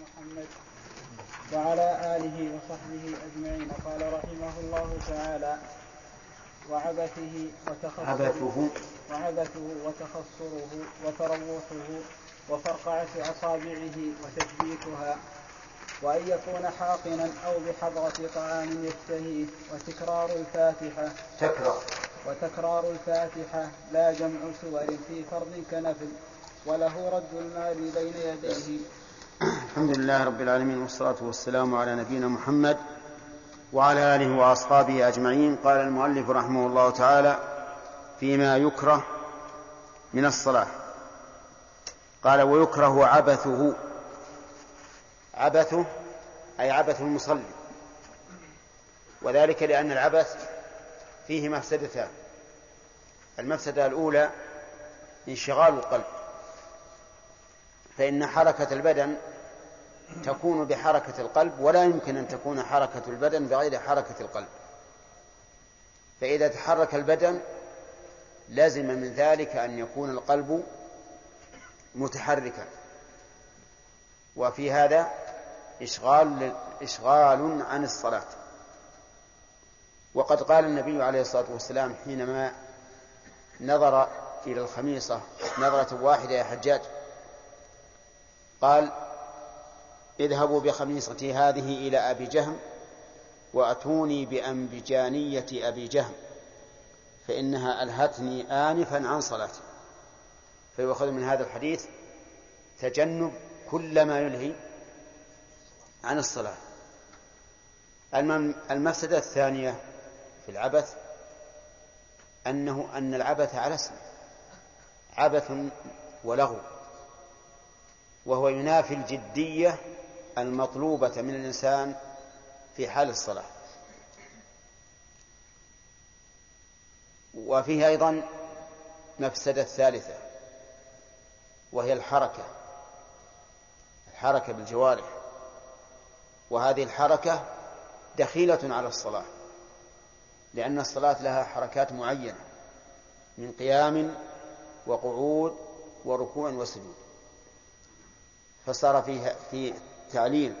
محمد وعلى آله وصحبه أجمعين. قال رحمه الله تعالى وعبثه عبثه. وعبثه وتخصره وتروحه وفرقعة أصابعه وتثبيتها وأن يكون حاقنا أو بحضرة طعام يشتهيه وتكرار الفاتحة تكرار. وتكرار الفاتحة لا جمع سور في فرض كنفل وله رد المال بين يديه الحمد لله رب العالمين والصلاة والسلام على نبينا محمد وعلى آله وأصحابه أجمعين. قال المؤلف رحمه الله تعالى فيما يكره من الصلاة قال ويكره عبثه عبثه أي عبث المصلي. وذلك لأن العبث فيه مفسدتان. المفسدة الأولى انشغال القلب. فإن حركة البدن تكون بحركة القلب ولا يمكن أن تكون حركة البدن بغير حركة القلب. فإذا تحرك البدن لازم من ذلك أن يكون القلب متحركا. وفي هذا إشغال إشغال عن الصلاة. وقد قال النبي عليه الصلاة والسلام حينما نظر إلى الخميصة نظرة واحدة يا حجاج قال اذهبوا بخميصتي هذه إلى أبي جهم وأتوني بأنبجانية أبي جهم فإنها ألهتني آنفا عن صلاتي. فيؤخذ من هذا الحديث تجنب كل ما يلهي عن الصلاة. المفسدة الثانية في العبث أنه أن العبث على اسم عبث ولغو وهو ينافي الجدية المطلوبة من الإنسان في حال الصلاة. وفيه أيضا مفسدة ثالثة وهي الحركة الحركة بالجوارح. وهذه الحركة دخيلة على الصلاة لأن الصلاة لها حركات معينة من قيام وقعود وركوع وسجود. فصار فيها في تعليل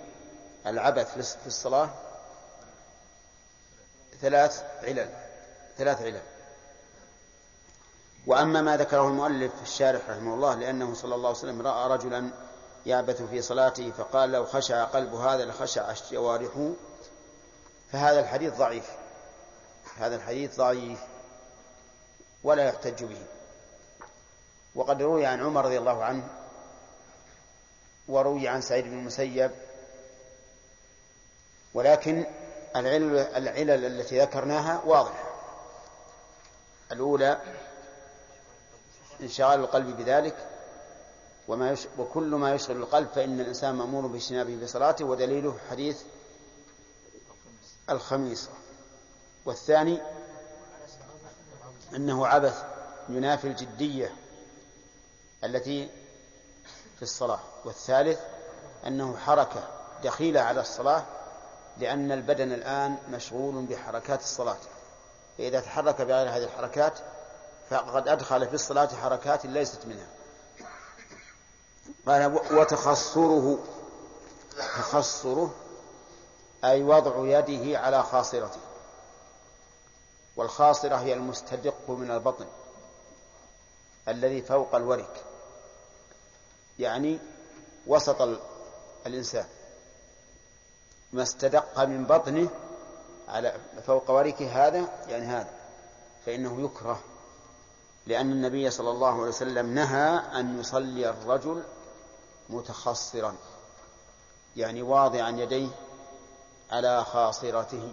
العبث في الصلاة ثلاث علل ثلاث علل. وأما ما ذكره المؤلف الشارح رحمه الله لأنه صلى الله عليه وسلم رأى رجلا يعبث في صلاته فقال لو خشع قلب هذا لخشع جوارحه فهذا الحديث ضعيف. هذا الحديث ضعيف ولا يحتج به. وقد روي عن عمر رضي الله عنه وروي عن سعيد بن المسيب. ولكن العلل, العلل التي ذكرناها واضحة. الأولى انشغال القلب بذلك وما يش... وكل ما يشغل القلب فإن الإنسان مأمور باجتنابه بصلاته ودليله حديث الخميصة والثاني أنه عبث ينافي الجدية التي في الصلاة والثالث أنه حركة دخيلة على الصلاة لأن البدن الآن مشغول بحركات الصلاة. فإذا تحرك بغير هذه الحركات فقد أدخل في الصلاة حركات ليست منها. قال وتخصره تخصره أي وضع يده على خاصرته. والخاصرة هي المستدق من البطن الذي فوق الورك. يعني وسط الإنسان ما استدق من بطنه على فوق وركه هذا يعني هذا فإنه يكره لأن النبي صلى الله عليه وسلم نهى أن يصلي الرجل متخصرا يعني واضعا يديه على خاصرته.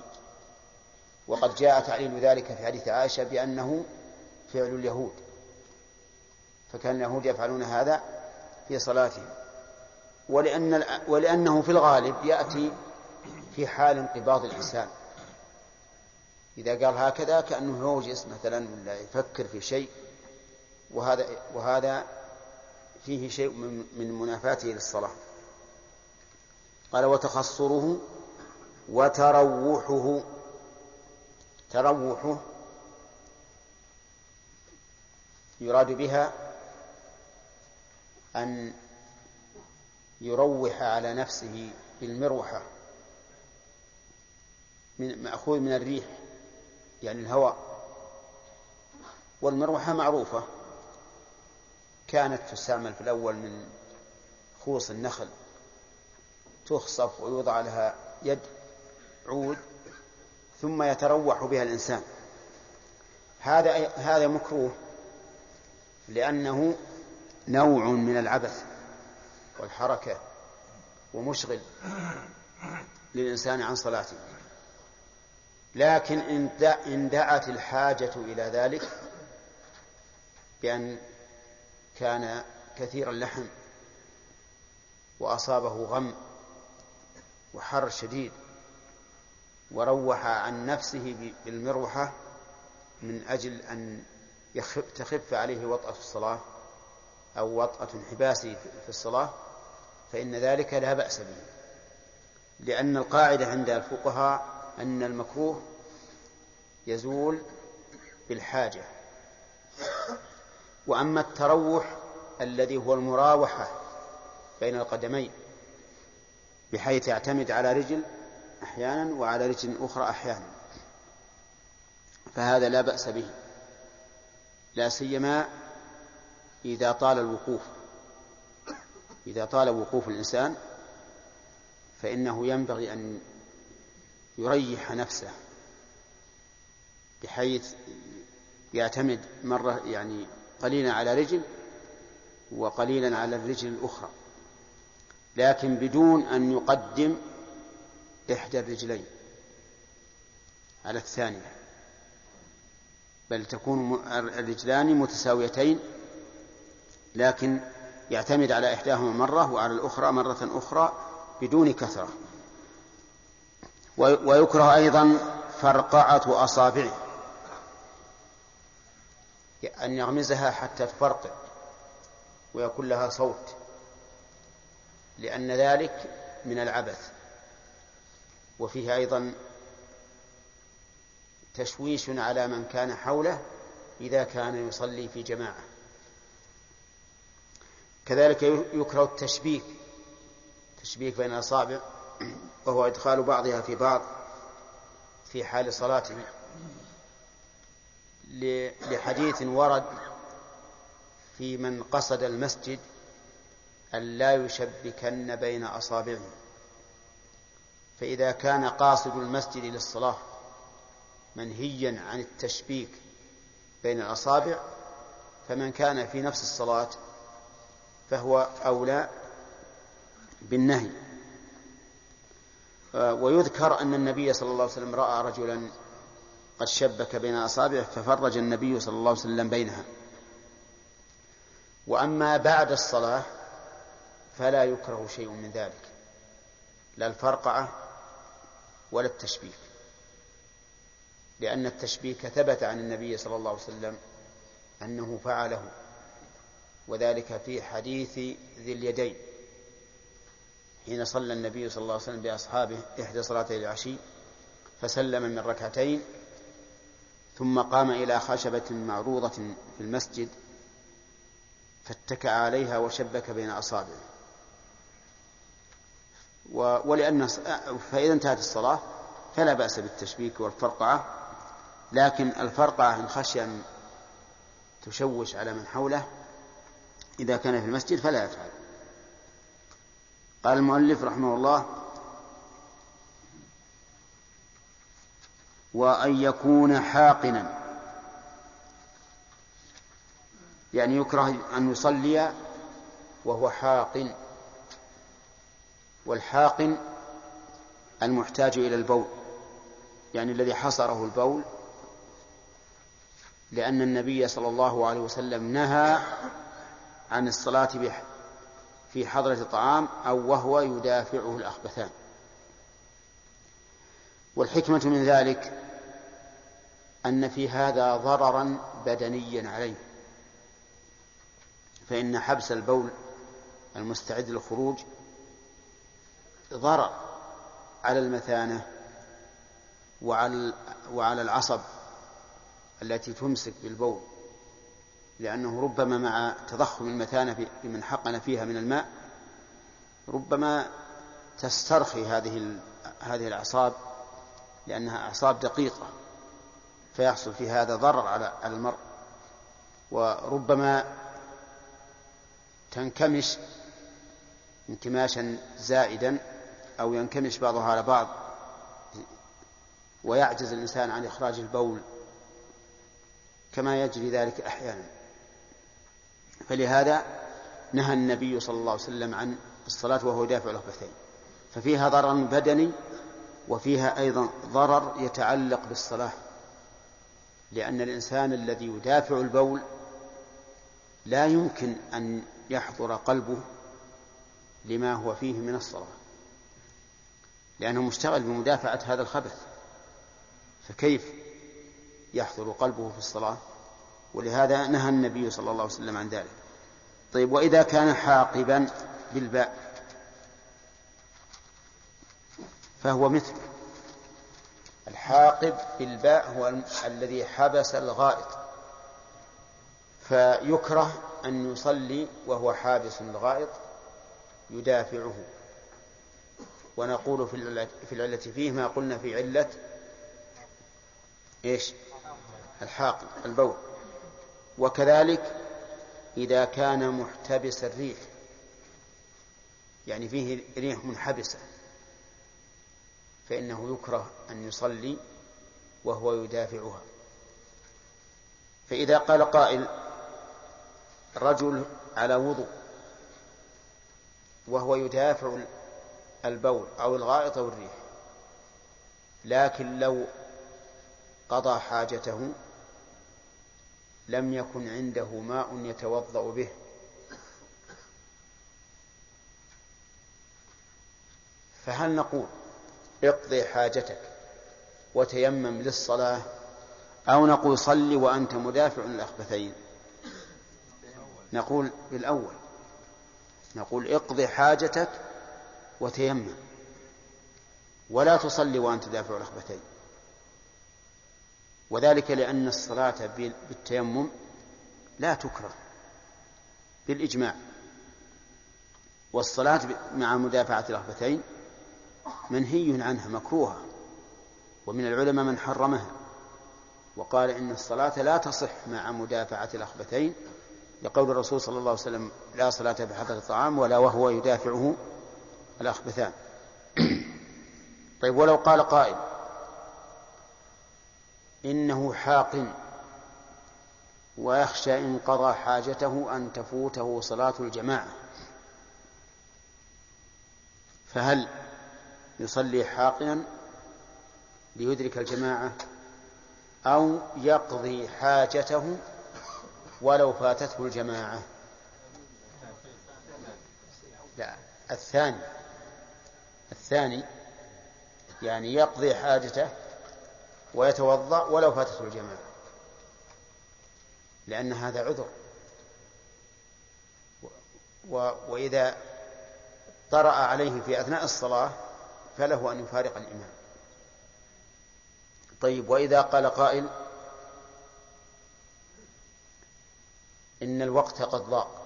وقد جاء تعليل ذلك في حديث عائشة بأنه فعل اليهود فكان اليهود يفعلون هذا في صلاتهم ولأن ولأنه في الغالب يأتي في حال انقباض الإنسان. إذا قال هكذا كأنه يوجس مثلا ولا يفكر في شيء. وهذا وهذا فيه شيء من منافاته للصلاة. قال وتخصره وتروحه. تروحه يراد بها أن يروح على نفسه بالمروحة من مأخوذ من الريح يعني الهواء. والمروحة معروفة كانت تستعمل في الأول من خوص النخل تخصف ويوضع لها يد عود ثم يتروح بها الإنسان. هذا هذا مكروه لأنه نوع من العبث والحركة ومشغل للإنسان عن صلاته. لكن إن دعت الحاجة إلى ذلك بأن كان كثير اللحم وأصابه غم وحر شديد وروح عن نفسه بالمروحة من أجل أن تخف عليه وطأة الصلاة أو وطأة انحباسه في الصلاة فإن ذلك لا بأس به. لأن القاعدة عند الفقهاء أن المكروه يزول بالحاجة. وأما التروح الذي هو المراوحة بين القدمين بحيث يعتمد على رجل أحيانا وعلى رجل أخرى أحيانا فهذا لا بأس به. لا سيما إذا طال الوقوف. إذا طال وقوف الإنسان فإنه ينبغي أن يريح نفسه بحيث يعتمد مرة يعني قليلا على رجل وقليلا على الرجل الأخرى لكن بدون أن يقدم إحدى الرجلين على الثانية بل تكون الرجلان متساويتين لكن يعتمد على إحداهما مرة وعلى الأخرى مرة أخرى بدون كثرة. ويكره أيضا فرقعة أصابعه. أن يغمزها حتى تفرقع ويكون لها صوت. لأن ذلك من العبث. وفيه أيضا تشويش على من كان حوله إذا كان يصلي في جماعة. كذلك يكره التشبيك تشبيك بين الأصابع وهو إدخال بعضها في بعض في حال صلاته لحديث ورد في من قصد المسجد أن لا يشبكن بين أصابعه. فإذا كان قاصد المسجد للصلاة منهيا عن التشبيك بين الأصابع فمن كان في نفس الصلاة فهو أولى بالنهي. ويذكر أن النبي صلى الله عليه وسلم رأى رجلا قد شبك بين أصابعه ففرج النبي صلى الله عليه وسلم بينها. وأما بعد الصلاة فلا يكره شيء من ذلك. لا الفرقعة ولا التشبيك. لأن التشبيك ثبت عن النبي صلى الله عليه وسلم أنه فعله. وذلك في حديث ذي اليدين. حين صلى النبي صلى الله عليه وسلم بأصحابه إحدى صلاتي العشي فسلم من ركعتين ثم قام إلى خشبة معروضة في المسجد فاتكأ عليها وشبك بين أصابعه. ولأن فإذا انتهت الصلاة فلا بأس بالتشبيك والفرقعة لكن الفرقعة إن خشي أن تشوش على من حوله إذا كان في المسجد فلا يفعل. قال المؤلف رحمه الله وأن يكون حاقنا. يعني يكره أن يصلي وهو حاقن. والحاقن المحتاج إلى البول. يعني الذي حصره البول. لأن النبي صلى الله عليه وسلم نهى عن الصلاة في حضرة الطعام أو وهو يدافعه الأخبثان. والحكمة من ذلك أن في هذا ضررا بدنيا عليه. فإن حبس البول المستعد للخروج ضرر على المثانة وعلى وعلى العصب التي تمسك بالبول. لأنه ربما مع تضخم المثانة بمن حقن فيها من الماء ربما تسترخي هذه هذه الأعصاب لأنها أعصاب دقيقة فيحصل في هذا ضرر على المرء. وربما تنكمش انكماشا زائدا أو ينكمش بعضها على بعض ويعجز الإنسان عن إخراج البول كما يجري ذلك أحيانا. فلهذا نهى النبي صلى الله عليه وسلم عن الصلاة وهو يدافع الركبتين ففيها ضرر بدني وفيها أيضا ضرر يتعلق بالصلاة لأن الإنسان الذي يدافع البول لا يمكن أن يحضر قلبه لما هو فيه من الصلاة لأنه مشتغل بمدافعة هذا الخبث. فكيف يحضر قلبه في الصلاة؟ ولهذا نهى النبي صلى الله عليه وسلم عن ذلك. طيب وإذا كان حاقبا بالباء فهو مثل. الحاقب بالباء هو الذي حبس الغائط. فيكره أن يصلي وهو حابس الغائط يدافعه. ونقول في العلة فيه ما قلنا في علة إيش؟ الحاقب البول. وكذلك إذا كان محتبس الريح يعني فيه ريح منحبسة فإنه يكره أن يصلي وهو يدافعها. فإذا قال قائل رجل على وضوء وهو يدافع البول أو الغائط أو الريح لكن لو قضى حاجته لم يكن عنده ماء يتوضأ به. فهل نقول اقضي حاجتك وتيمم للصلاة أو نقول صل وأنت مدافع الأخبثين نقول بالأول نقول اقضي حاجتك وتيمم ولا تصلي وأنت دافع الأخبثين وذلك لأن الصلاة بالتيمم لا تكره بالإجماع. والصلاة مع مدافعة الرهبتين منهي عنها مكروهة. ومن العلماء من حرمها. وقال إن الصلاة لا تصح مع مدافعة الأخبتين لقول الرسول صلى الله عليه وسلم لا صلاة بحضرة الطعام ولا وهو يدافعه الأخبثان طيب ولو قال قائل إنه حاق ويخشى إن قضى حاجته أن تفوته صلاة الجماعة. فهل يصلي حاقنا ليدرك الجماعة أو يقضي حاجته ولو فاتته الجماعة؟ لا الثاني الثاني يعني يقضي حاجته ويتوضأ ولو فاتته الجماعة. لأن هذا عذر. و وإذا طرأ عليه في أثناء الصلاة فله أن يفارق الإمام. طيب وإذا قال قائل إن الوقت قد ضاق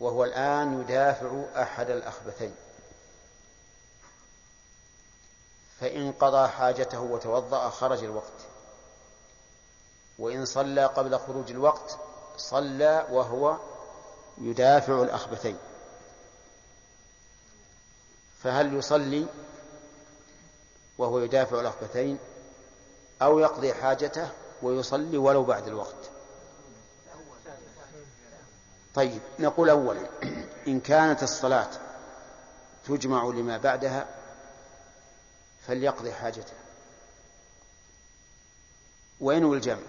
وهو الآن يدافع أحد الأخبثين. فإن قضى حاجته وتوضأ خرج الوقت. وإن صلى قبل خروج الوقت صلى وهو يدافع الأخبثين. فهل يصلي وهو يدافع الأخبثين أو يقضي حاجته ويصلي ولو بعد الوقت؟ طيب نقول أولا إن كانت الصلاة تجمع لما بعدها فليقضي حاجته. وينوي الجمع؟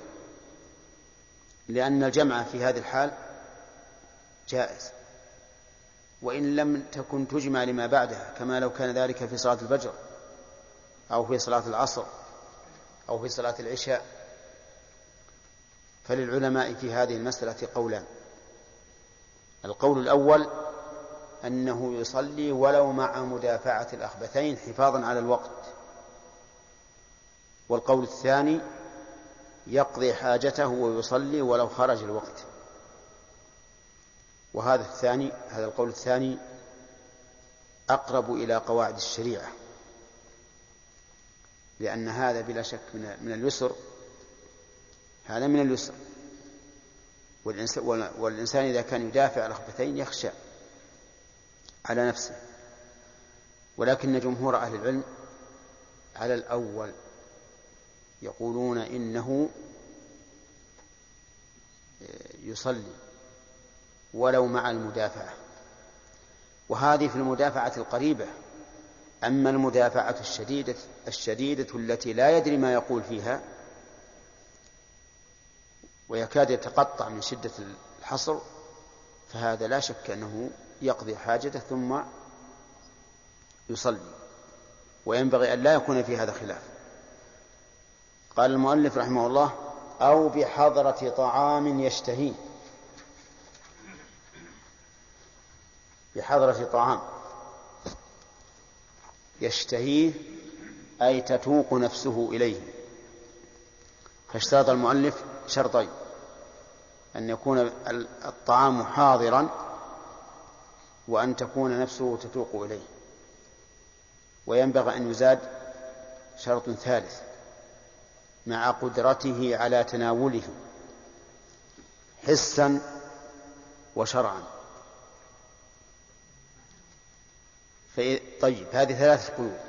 لأن الجمع في هذه الحال جائز. وإن لم تكن تجمع لما بعدها كما لو كان ذلك في صلاة الفجر أو في صلاة العصر أو في صلاة العشاء. فللعلماء في هذه المسألة قولان. القول الأول أنه يصلي ولو مع مدافعة الأخبثين حفاظا على الوقت. والقول الثاني يقضي حاجته ويصلي ولو خرج الوقت. وهذا الثاني هذا القول الثاني أقرب إلى قواعد الشريعة. لأن هذا بلا شك من من اليسر. هذا من اليسر. والإنسان إذا كان يدافع الخبثين يخشى. على نفسه. ولكن جمهور أهل العلم على الأول يقولون إنه يصلي ولو مع المدافعة. وهذه في المدافعة القريبة. أما المدافعة الشديدة الشديدة التي لا يدري ما يقول فيها ويكاد يتقطع من شدة الحصر فهذا لا شك أنه يقضي حاجته ثم يصلي وينبغي أن لا يكون في هذا خلاف. قال المؤلف رحمه الله أو بحضرة طعام يشتهيه. بحضرة طعام يشتهيه أي تتوق نفسه إليه. فاشترط المؤلف شرطين أن يكون الطعام حاضرا وأن تكون نفسه تتوق إليه. وينبغي أن يزاد شرط ثالث مع قدرته على تناوله حسا وشرعا. طيب هذه ثلاثة قيود.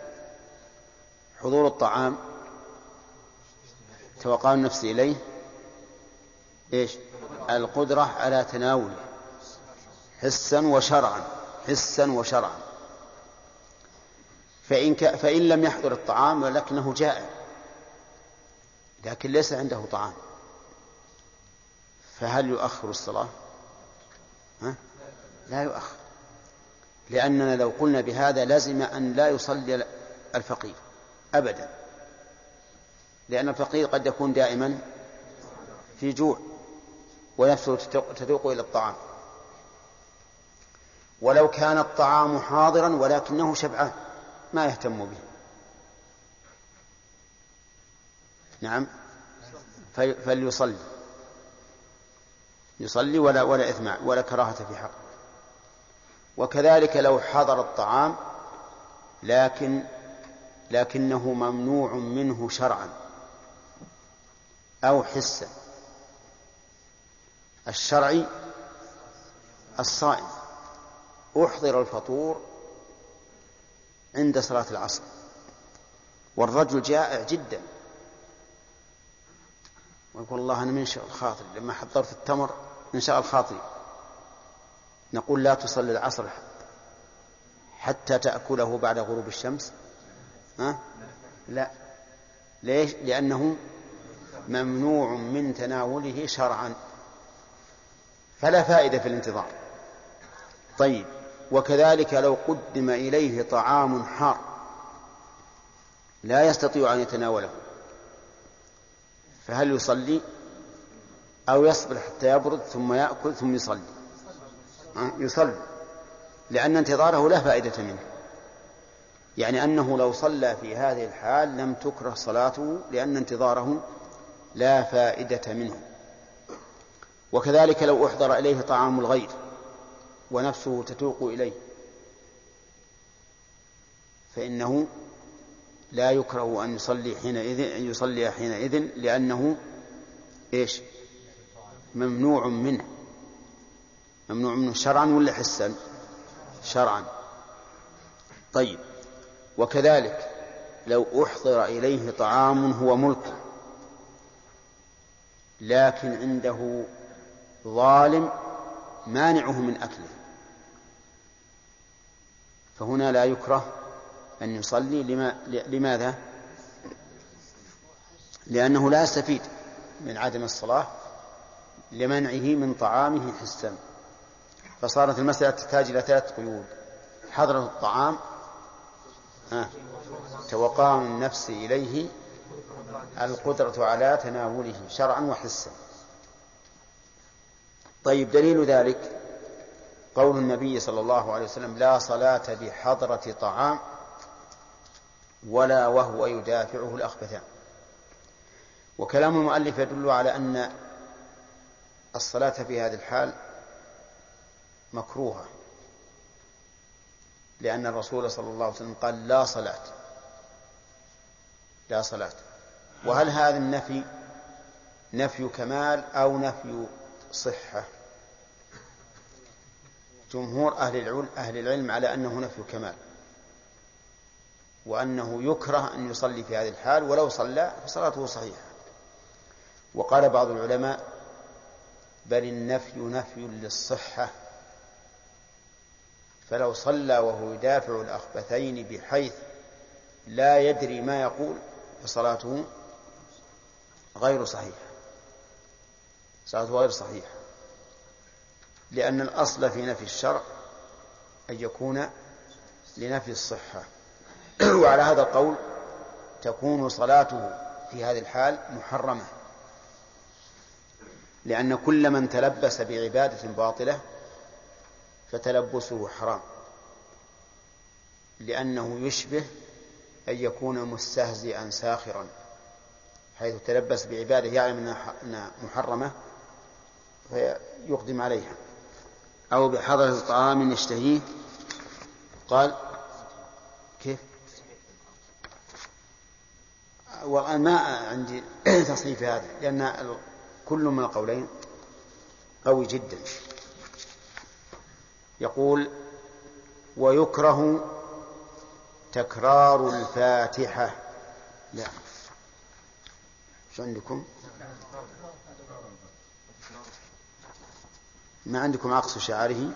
حضور الطعام توقع النفس إليه إيش؟ القدرة على تناوله. حسا وشرعا حسا وشرعا. فإن, ك... فإن لم يحضر الطعام ولكنه جائع لكن ليس عنده طعام. فهل يؤخر الصلاة؟ ها؟ لا يؤخر. لأننا لو قلنا بهذا لزم أن لا يصلي الفقير أبدا. لأن الفقير قد يكون دائما في جوع ونفسه تذوق إلى الطعام. ولو كان الطعام حاضرا ولكنه شبعان ما يهتم به. نعم. فليصلي. يصلي ولا ولا إثم ولا كراهة في حق. وكذلك لو حضر الطعام لكن لكنه ممنوع منه شرعا أو حسا. الشرعي الصائم. أحضر الفطور عند صلاة العصر. والرجل جائع جدا. ويقول الله أنا من شاء الخاطر لما حضرت التمر من شاء الخاطر نقول لا تصلي العصر حتى تأكله بعد غروب الشمس. ها؟ لا. ليش؟ لأنه ممنوع من تناوله شرعا. فلا فائدة في الانتظار. طيب. وكذلك لو قدم إليه طعام حار لا يستطيع أن يتناوله فهل يصلي؟ أو يصبر حتى يبرد ثم يأكل ثم يصلي؟ يصلي لأن انتظاره لا فائدة منه. يعني أنه لو صلى في هذه الحال لم تكره صلاته لأن انتظاره لا فائدة منه. وكذلك لو أحضر إليه طعام الغير. ونفسه تتوق إليه. فإنه لا يكره أن يصلي حينئذ أن يصلي حينئذ لأنه إيش؟ ممنوع منه. ممنوع منه شرعا ولا حسا؟ شرعا. طيب. وكذلك لو أحضر إليه طعام هو ملكه لكن عنده ظالم مانعه من أكله فهنا لا يكره أن يصلي لما لماذا؟ لأنه لا يستفيد من عدم الصلاة لمنعه من طعامه حسا فصارت المسألة تحتاج إلى ثلاث قيود حضرة الطعام آه. توقام النفس إليه القدرة على تناوله شرعا وحسا طيب دليل ذلك قول النبي صلى الله عليه وسلم لا صلاة بحضرة طعام ولا وهو يدافعه الأخبثان. وكلام المؤلف يدل على أن الصلاة في هذه الحال مكروهة لأن الرسول صلى الله عليه وسلم قال لا صلاة لا صلاة. وهل هذا النفي نفي كمال أو نفي صحة. جمهور أهل العلم, أهل العلم على أنه نفي كمال وأنه يكره أن يصلي في هذه الحال ولو صلى فصلاته صحيحة. وقال بعض العلماء بل النفي نفي للصحة. فلو صلى وهو يدافع الأخبثين بحيث لا يدري ما يقول فصلاته غير صحيحة. صلاته غير صحيحة لأن الأصل في نفي الشرع أن يكون لنفي الصحة. وعلى هذا القول تكون صلاته في هذه الحال محرمة. لأن كل من تلبس بعبادة باطلة فتلبسه حرام. لأنه يشبه أن يكون مستهزئا ساخرا حيث تلبس بعبادة يعلم أنها محرمة فيقدم عليها. أو بحضرة طعام يشتهيه. قال كيف؟ وما عندي تصنيف هذا لأن كل من القولين قوي جدا. يقول ويكره تكرار الفاتحة. لا. شو عندكم؟ ما عندكم عقص شعاره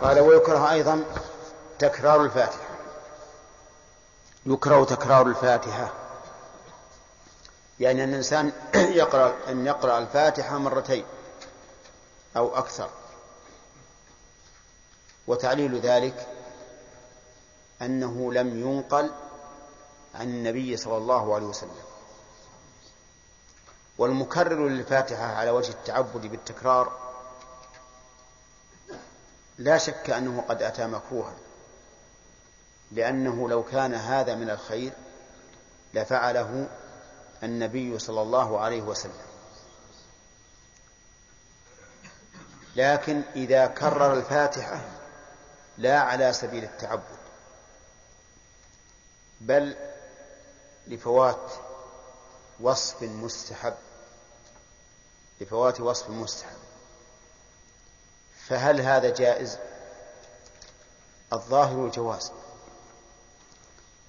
قال ويكره أيضا تكرار الفاتحة. يكره تكرار الفاتحة. يعني أن الإنسان يقرأ أن يقرأ الفاتحة مرتين أو أكثر. وتعليل ذلك أنه لم ينقل عن النبي صلى الله عليه وسلم. والمكرر للفاتحة على وجه التعبد بالتكرار لا شك أنه قد أتى مكروها لأنه لو كان هذا من الخير لفعله النبي صلى الله عليه وسلم. لكن إذا كرر الفاتحة لا على سبيل التعبد بل لفوات وصف مستحب لفوات وصف مستحب. فهل هذا جائز؟ الظاهر الجواز.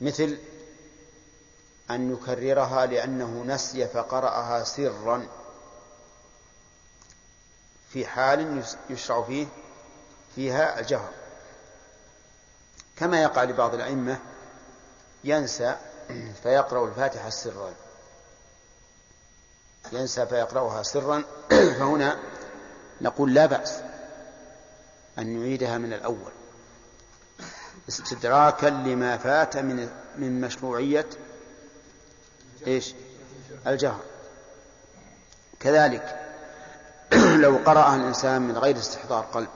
مثل أن يكررها لأنه نسي فقرأها سرا في حال يشرع فيه فيها الجهر. كما يقع لبعض الأئمة ينسى فيقرأ الفاتحة سرا. ينسى فيقرأها سرا فهنا نقول لا بأس أن نعيدها من الأول استدراكا لما فات من من مشروعية إيش؟ الجهر كذلك لو قرأها الإنسان من غير استحضار قلب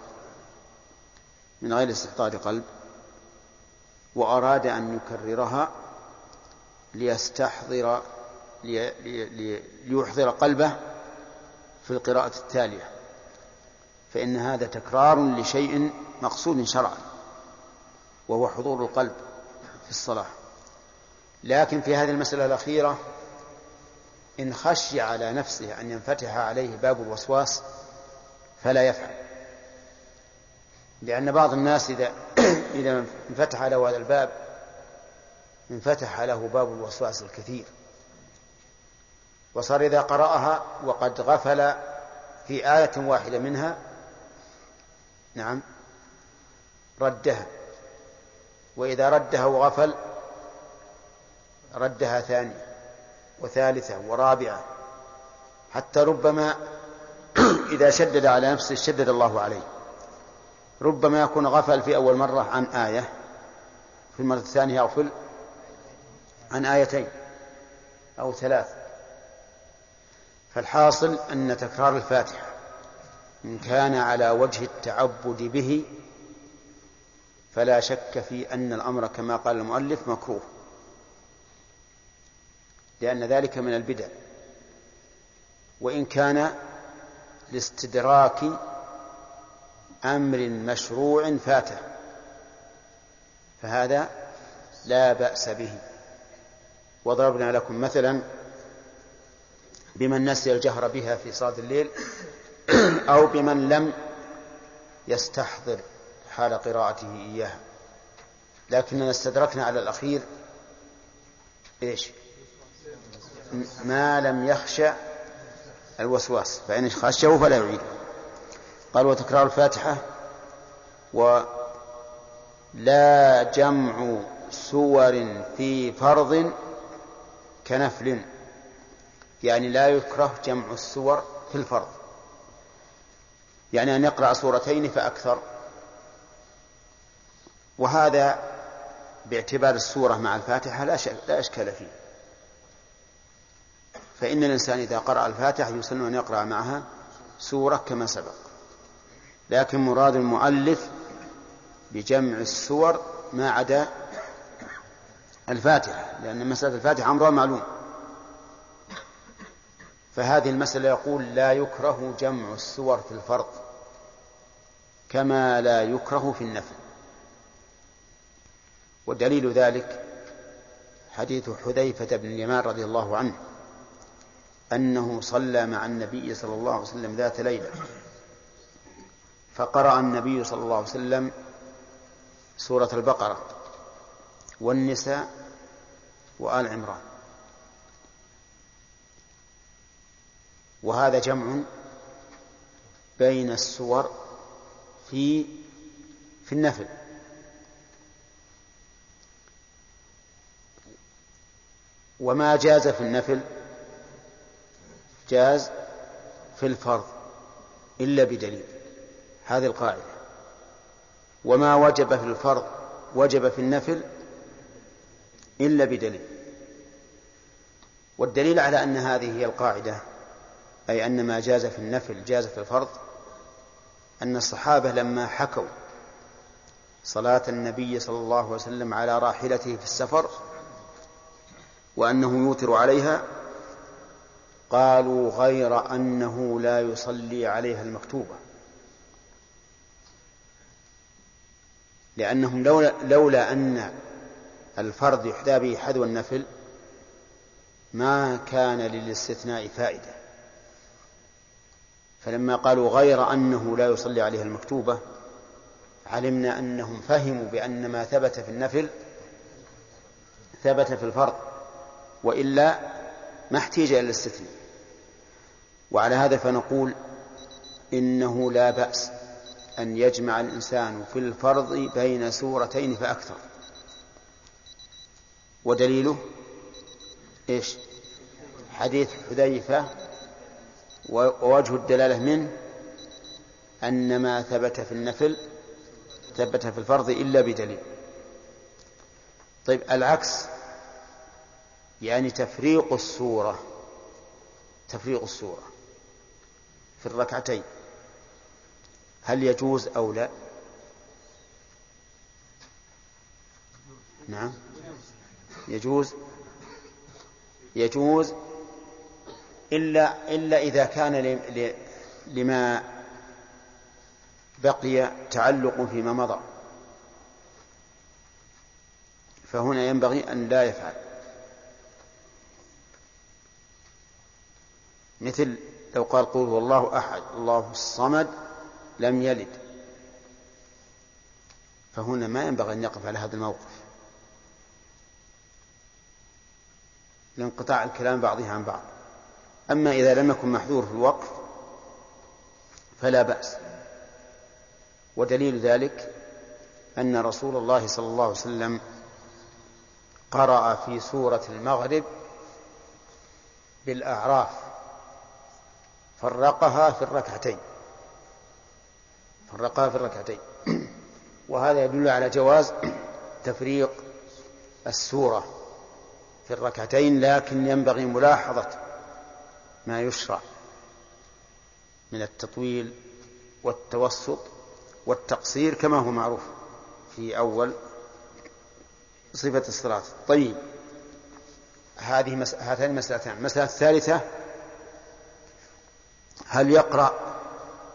من غير استحضار قلب وأراد أن يكررها ليستحضر لي لي ليحضر قلبه في القراءة التالية. فإن هذا تكرار لشيء مقصود شرعا وهو حضور القلب في الصلاة. لكن في هذه المسألة الأخيرة إن خشي على نفسه أن ينفتح عليه باب الوسواس فلا يفعل. لأن بعض الناس إذا إذا انفتح له هذا الباب انفتح له باب الوسواس الكثير. وصار إذا قرأها وقد غفل في آية واحدة منها نعم ردها. وإذا ردها وغفل ردها ثانية وثالثة ورابعة. حتى ربما إذا شدد على نفسه شدد الله عليه. ربما يكون غفل في أول مرة عن آية في المرة الثانية يغفل عن آيتين أو ثلاث. فالحاصل أن تكرار الفاتحة إن كان على وجه التعبد به فلا شك في أن الأمر كما قال المؤلف مكروه لأن ذلك من البدع. وإن كان لاستدراك أمر مشروع فاته فهذا لا بأس به. وضربنا لكم مثلا بمن نسي الجهر بها في صلاة الليل أو بمن لم يستحضر حال قراءته إياها. لكننا استدركنا على الأخير إيش؟ ما لم يخشى الوسواس فإن خشه فلا يعيد. قال وتكرار الفاتحة ولا جمع سور في فرض كنفل. يعني لا يكره جمع السور في الفرض. يعني أن يقرأ سورتين فأكثر. وهذا باعتبار السورة مع الفاتحة لا, لا إشكال فيه. فإن الإنسان إذا قرأ الفاتحة يسن أن يقرأ معها سورة كما سبق. لكن مراد المؤلف بجمع السور ما عدا الفاتحة لأن مسألة الفاتحة أمرها معلوم. فهذه المسألة يقول لا يكره جمع السور في الفرض كما لا يكره في النفل. ودليل ذلك حديث حذيفة بن اليمان رضي الله عنه أنه صلى مع النبي صلى الله عليه وسلم ذات ليلة فقرأ النبي صلى الله عليه وسلم سورة البقرة والنساء وآل عمران. وهذا جمع بين السور في في النفل. وما جاز في النفل؟ جاز في الفرض إلا بدليل. هذه القاعدة. وما وجب في الفرض وجب في النفل إلا بدليل. والدليل على أن هذه هي القاعدة أي أن ما جاز في النفل جاز في الفرض أن الصحابة لما حكوا صلاة النبي صلى الله عليه وسلم على راحلته في السفر وأنه يوتر عليها قالوا غير أنه لا يصلي عليها المكتوبة. لأنهم لولا, أن الفرض يحدى به حذو النفل ما كان للاستثناء فائدة. فلما قالوا غير أنه لا يصلي عليها المكتوبة علمنا أنهم فهموا بأن ما ثبت في النفل ثبت في الفرض وإلا ما احتيج إلى الاستثناء. وعلى هذا فنقول إنه لا بأس أن يجمع الإنسان في الفرض بين سورتين فأكثر. ودليله إيش؟ حديث حذيفة ووجه الدلالة منه أن ما ثبت في النفل ثبت في الفرض إلا بدليل. طيب العكس يعني تفريق الصورة تفريق الصورة في الركعتين. هل يجوز أو لا؟ نعم. يجوز؟ يجوز إلا إلا إذا كان لما بقي تعلق فيما مضى. فهنا ينبغي أن لا يفعل. مثل لو قال قل هو الله أحد الله الصمد لم يلد. فهنا ما ينبغي أن يقف على هذا الموقف. لانقطاع الكلام بعضها عن بعض. أما إذا لم يكن محذور في الوقف فلا بأس. ودليل ذلك أن رسول الله صلى الله عليه وسلم قرأ في سورة المغرب بالأعراف فرقها في الركعتين فرقها في الركعتين. وهذا يدل على جواز تفريق السورة في الركعتين لكن ينبغي ملاحظة ما يشرع من التطويل والتوسط والتقصير كما هو معروف في أول صفة الصلاة. طيب هذه مس... هاتان مسألتان المسألة الثالثة هل يقرأ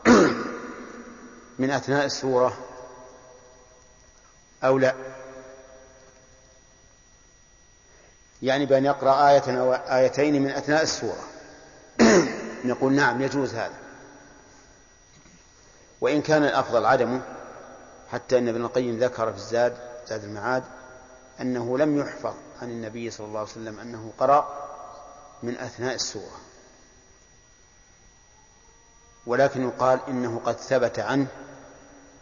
من أثناء السورة أو لا؟ يعني بأن يقرأ آية أو آيتين من أثناء السورة. نقول نعم يجوز هذا. وإن كان الأفضل عدمه حتى أن ابن القيم ذكر في الزاد زاد المعاد أنه لم يحفظ عن النبي صلى الله عليه وسلم أنه قرأ من أثناء السورة. ولكن يقال إنه قد ثبت عنه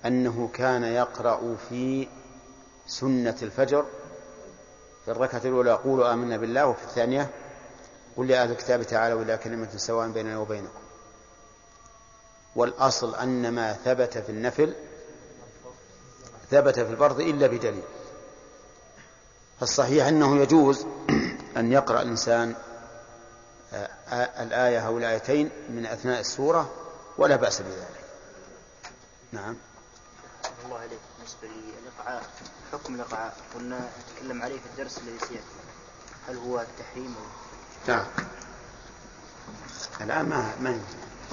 أنه كان يقرأ في سنة الفجر في الركعة الأولى قولوا آمنا بالله وفي الثانية قل يا الكتاب تعالوا إلى كلمة سواء بيننا وبينكم. والأصل أن ما ثبت في النفل ثبت في الفرض إلا بدليل. فالصحيح أنه يجوز أن يقرأ الإنسان آه، آه، الآية أو الآيتين من أثناء السورة ولا بأس بذلك. نعم. الله عليك. بالنسبة للإقعاء حكم الإقعاء قلنا نتكلم عليه في الدرس الذي سيأتي. هل هو التحريم أو نعم. الآن ما ما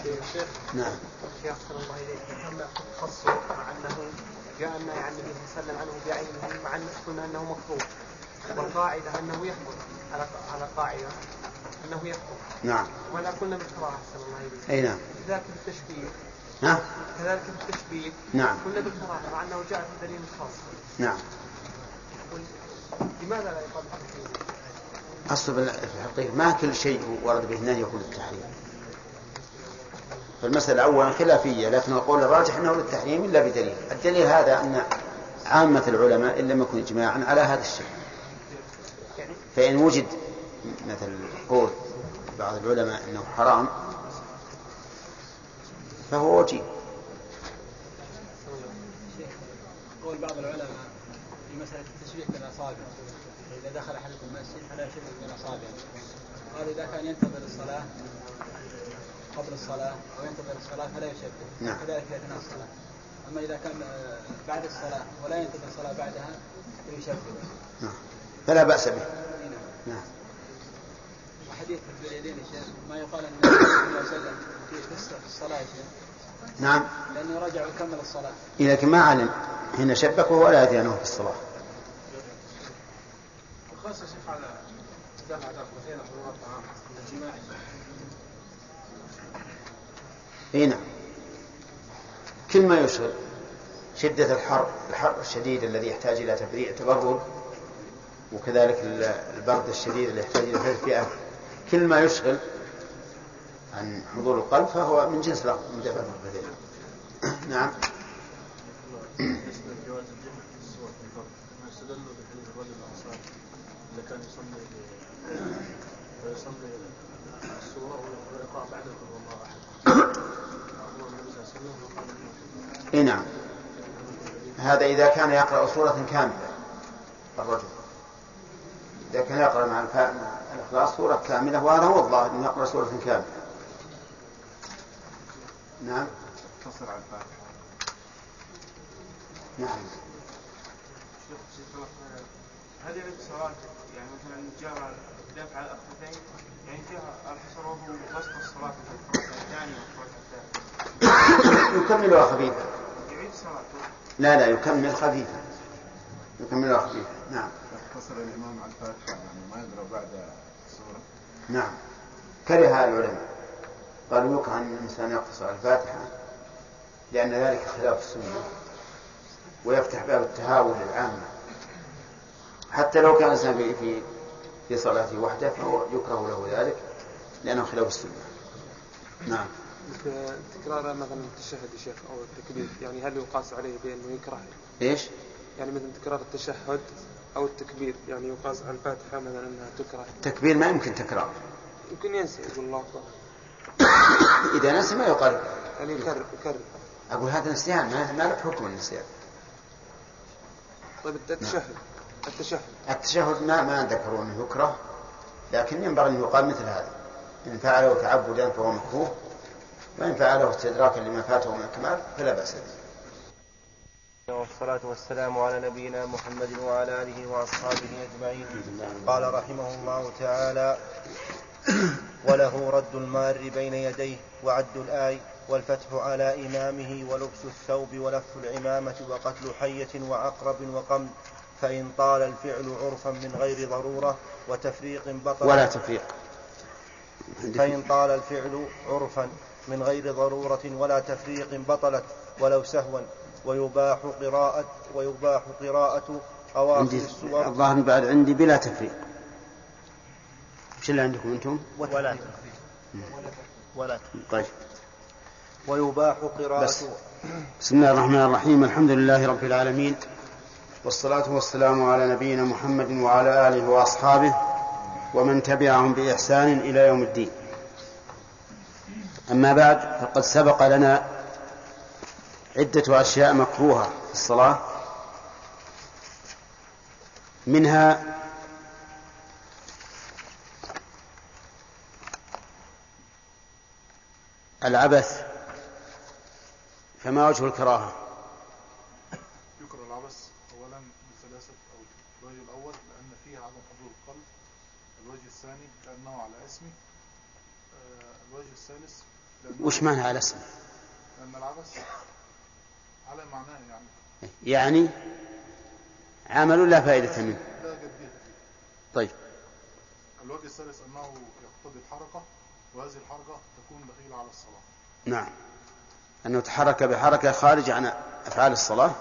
شيخ نعم. صلى الله عليه وسلم خصه مع انه جاء النهي عن النبي صلى الله عليه وسلم عنه بعينه مع قلنا انه مكروه والقاعده انه يحكم على على قاعدة انه يحكم نعم. ولا قلنا بالكراهه صلى الله عليه وسلم أي نعم. كذلك بالتشبيه ها كذلك بالتشبيه نعم قلنا بالكراهه مع أنه جاء في دليل خاص. نعم. لماذا لا يقال بالتحريم؟ أصل في الحقيقة ما كل شيء ورد به النهي يكون للتحريم فالمسألة أولا خلافية لكن القول الراجح أنه للتحريم إلا بدليل. الدليل هذا أن عامة العلماء إن لم يكن إجماعا على هذا الشيء. فإن وجد مثل قول بعض العلماء أنه حرام فهو وجيه. قول بعض العلماء في مسألة التشبيه بالأصابع إذا دخل أحدكم المسجد فلا يشبه بالأصابع قالوا إذا كان ينتظر الصلاة قبل الصلاة وينتظر الصلاة فلا يشبه نعم. كذلك في أثناء الصلاة. أما إذا كان آه، بعد الصلاة ولا ينتظر الصلاة بعدها فيشبه نعم. فلا بأس به. نعم. نعم. وحديث اليدين يا شيخ ما يقال أن النبي صلى الله عليه وسلم في في يا شيخ. نعم. لأنه رجع وكمل الصلاة. لكن ما علم. حين شبك وهو لا يدري أنه شيخ على حضور الطعام الجماعي إي نعم. كل ما يشغل شدة الحر الحر الشديد الذي يحتاج إلى تبريد تبرد وكذلك ال- البرد الشديد الذي يحتاج إلى تدفئة كل ما يشغل عن حضور القلب فهو من جنس الأمر من دفع نعم. بالنسبة لجواز الجمع في الصور في الفرد ما استدلوا اللي كان يصلي ويصلي بعد الله وسلم وقال إنه اي نعم هذا إذا كان يقرأ سورة كاملة الرجل إذا كان يقرأ مع الإخلاص سورة كاملة وهذا هو الظاهر أنه يقرأ سورة كاملة نعم اقتصر على الفاتحه نعم هل صلاته يعني مثلا جاء دفع الأخفتين يعني جاء الحصر وهو وسط الصلاة في الركعة الثانية والركعة الثالثة. يكملها خفيفا. يعيد صلاته. لا لا يكمل خفيفا. يكملها خفيفا. نعم. اقتصر الإمام على الفاتحة يعني ما يقرا بعد السورة. نعم. كره العلماء. قالوا يكره أن الإنسان يقتصر على الفاتحة لأن ذلك خلاف السنة ويفتح باب التهاون للعامة. حتى لو كان الإنسان في في صلاته وحده فهو يكره له ذلك لأنه خلاف السنة. نعم. تكرار مثلا التشهد يا شيخ أو التكبير يعني هل يقاس عليه بأنه يكره؟ إيش؟ يعني مثلا تكرار التشهد أو التكبير يعني يقاس على الفاتحة مثلا أنها تكره. التكبير ما يمكن تكرار. يمكن ينسى يقول الله أكبر. إذا نسي ما يقال يعني يكرر يكرر. أقول هذا نسيان ما ما له حكم النسيان. طيب التشهد. التشهد. التشهد ما ما ذكروا أنه يكره لكن ينبغي أن يقال مثل هذا. إن فعله تعبدا فهو مكروه وإن فعله استدراكا لما فاته من الكمال فلا بأس به. والصلاة والسلام على نبينا محمد وعلى آله وأصحابه أجمعين. قال رحمه الله تعالى وله رد المار بين يديه وعد الآي والفتح على إمامه ولبس الثوب ولف العمامة وقتل حية وعقرب وقمل. فإن طال الفعل عرفا من غير ضرورة وتفريق بطل ولا تفريق. فإن طال الفعل عرفا من غير ضرورة ولا تفريق بطلت ولو سهوا ويباح قراءة ويباح قراءة أواخر عندي السور. الظاهر بعد عندي بلا تفريق. إيش اللي عندكم أنتم؟ ولا ولا طيب. ويباح قراءة بس. بسم الله الرحمن الرحيم. الحمد لله رب العالمين. والصلاة والسلام على نبينا محمد وعلى آله وأصحابه ومن تبعهم بإحسان إلى يوم الدين. أما بعد فقد سبق لنا عدة أشياء مكروهة في الصلاة منها العبث فما وجه الكراهة يكره العبث اولا بثلاثه أو الوجه الأول لأن فيه عدم حضور القلب الوجه الثاني كانه على اسمه آه، الوجه الثالث لأنه وش معنى على اسمه. لأن العبث على معناه يعني. يعني عمل لا فائدة منه. لا جدية طيب. الوجه الثالث أنه يقتضي الحركة وهذه الحركة تكون دخيلة على الصلاة. نعم. أنه تحرك بحركة خارج عن أفعال الصلاة.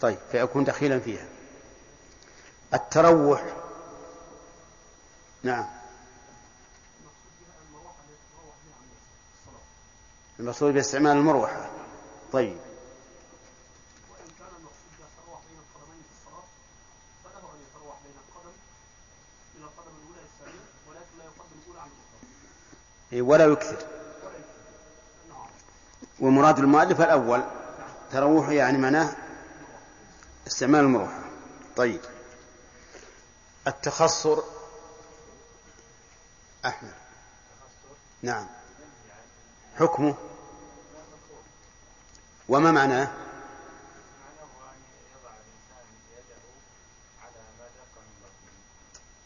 طيب فيكون دخيلا فيها. التروح نعم. المقصود باستعمال المروحة. طيب. وإن كان المقصود بين القدمين في الصلاة أن يتروح بين القدم إلى القدم الأولى ولكن لا يقدم الأولى عن ولا يكثر. ومراد المؤلف الأول. تروح يعني معناه استعمال المروحة. طيب. التخصر أحمد. نعم. حكمه؟ وما معناه؟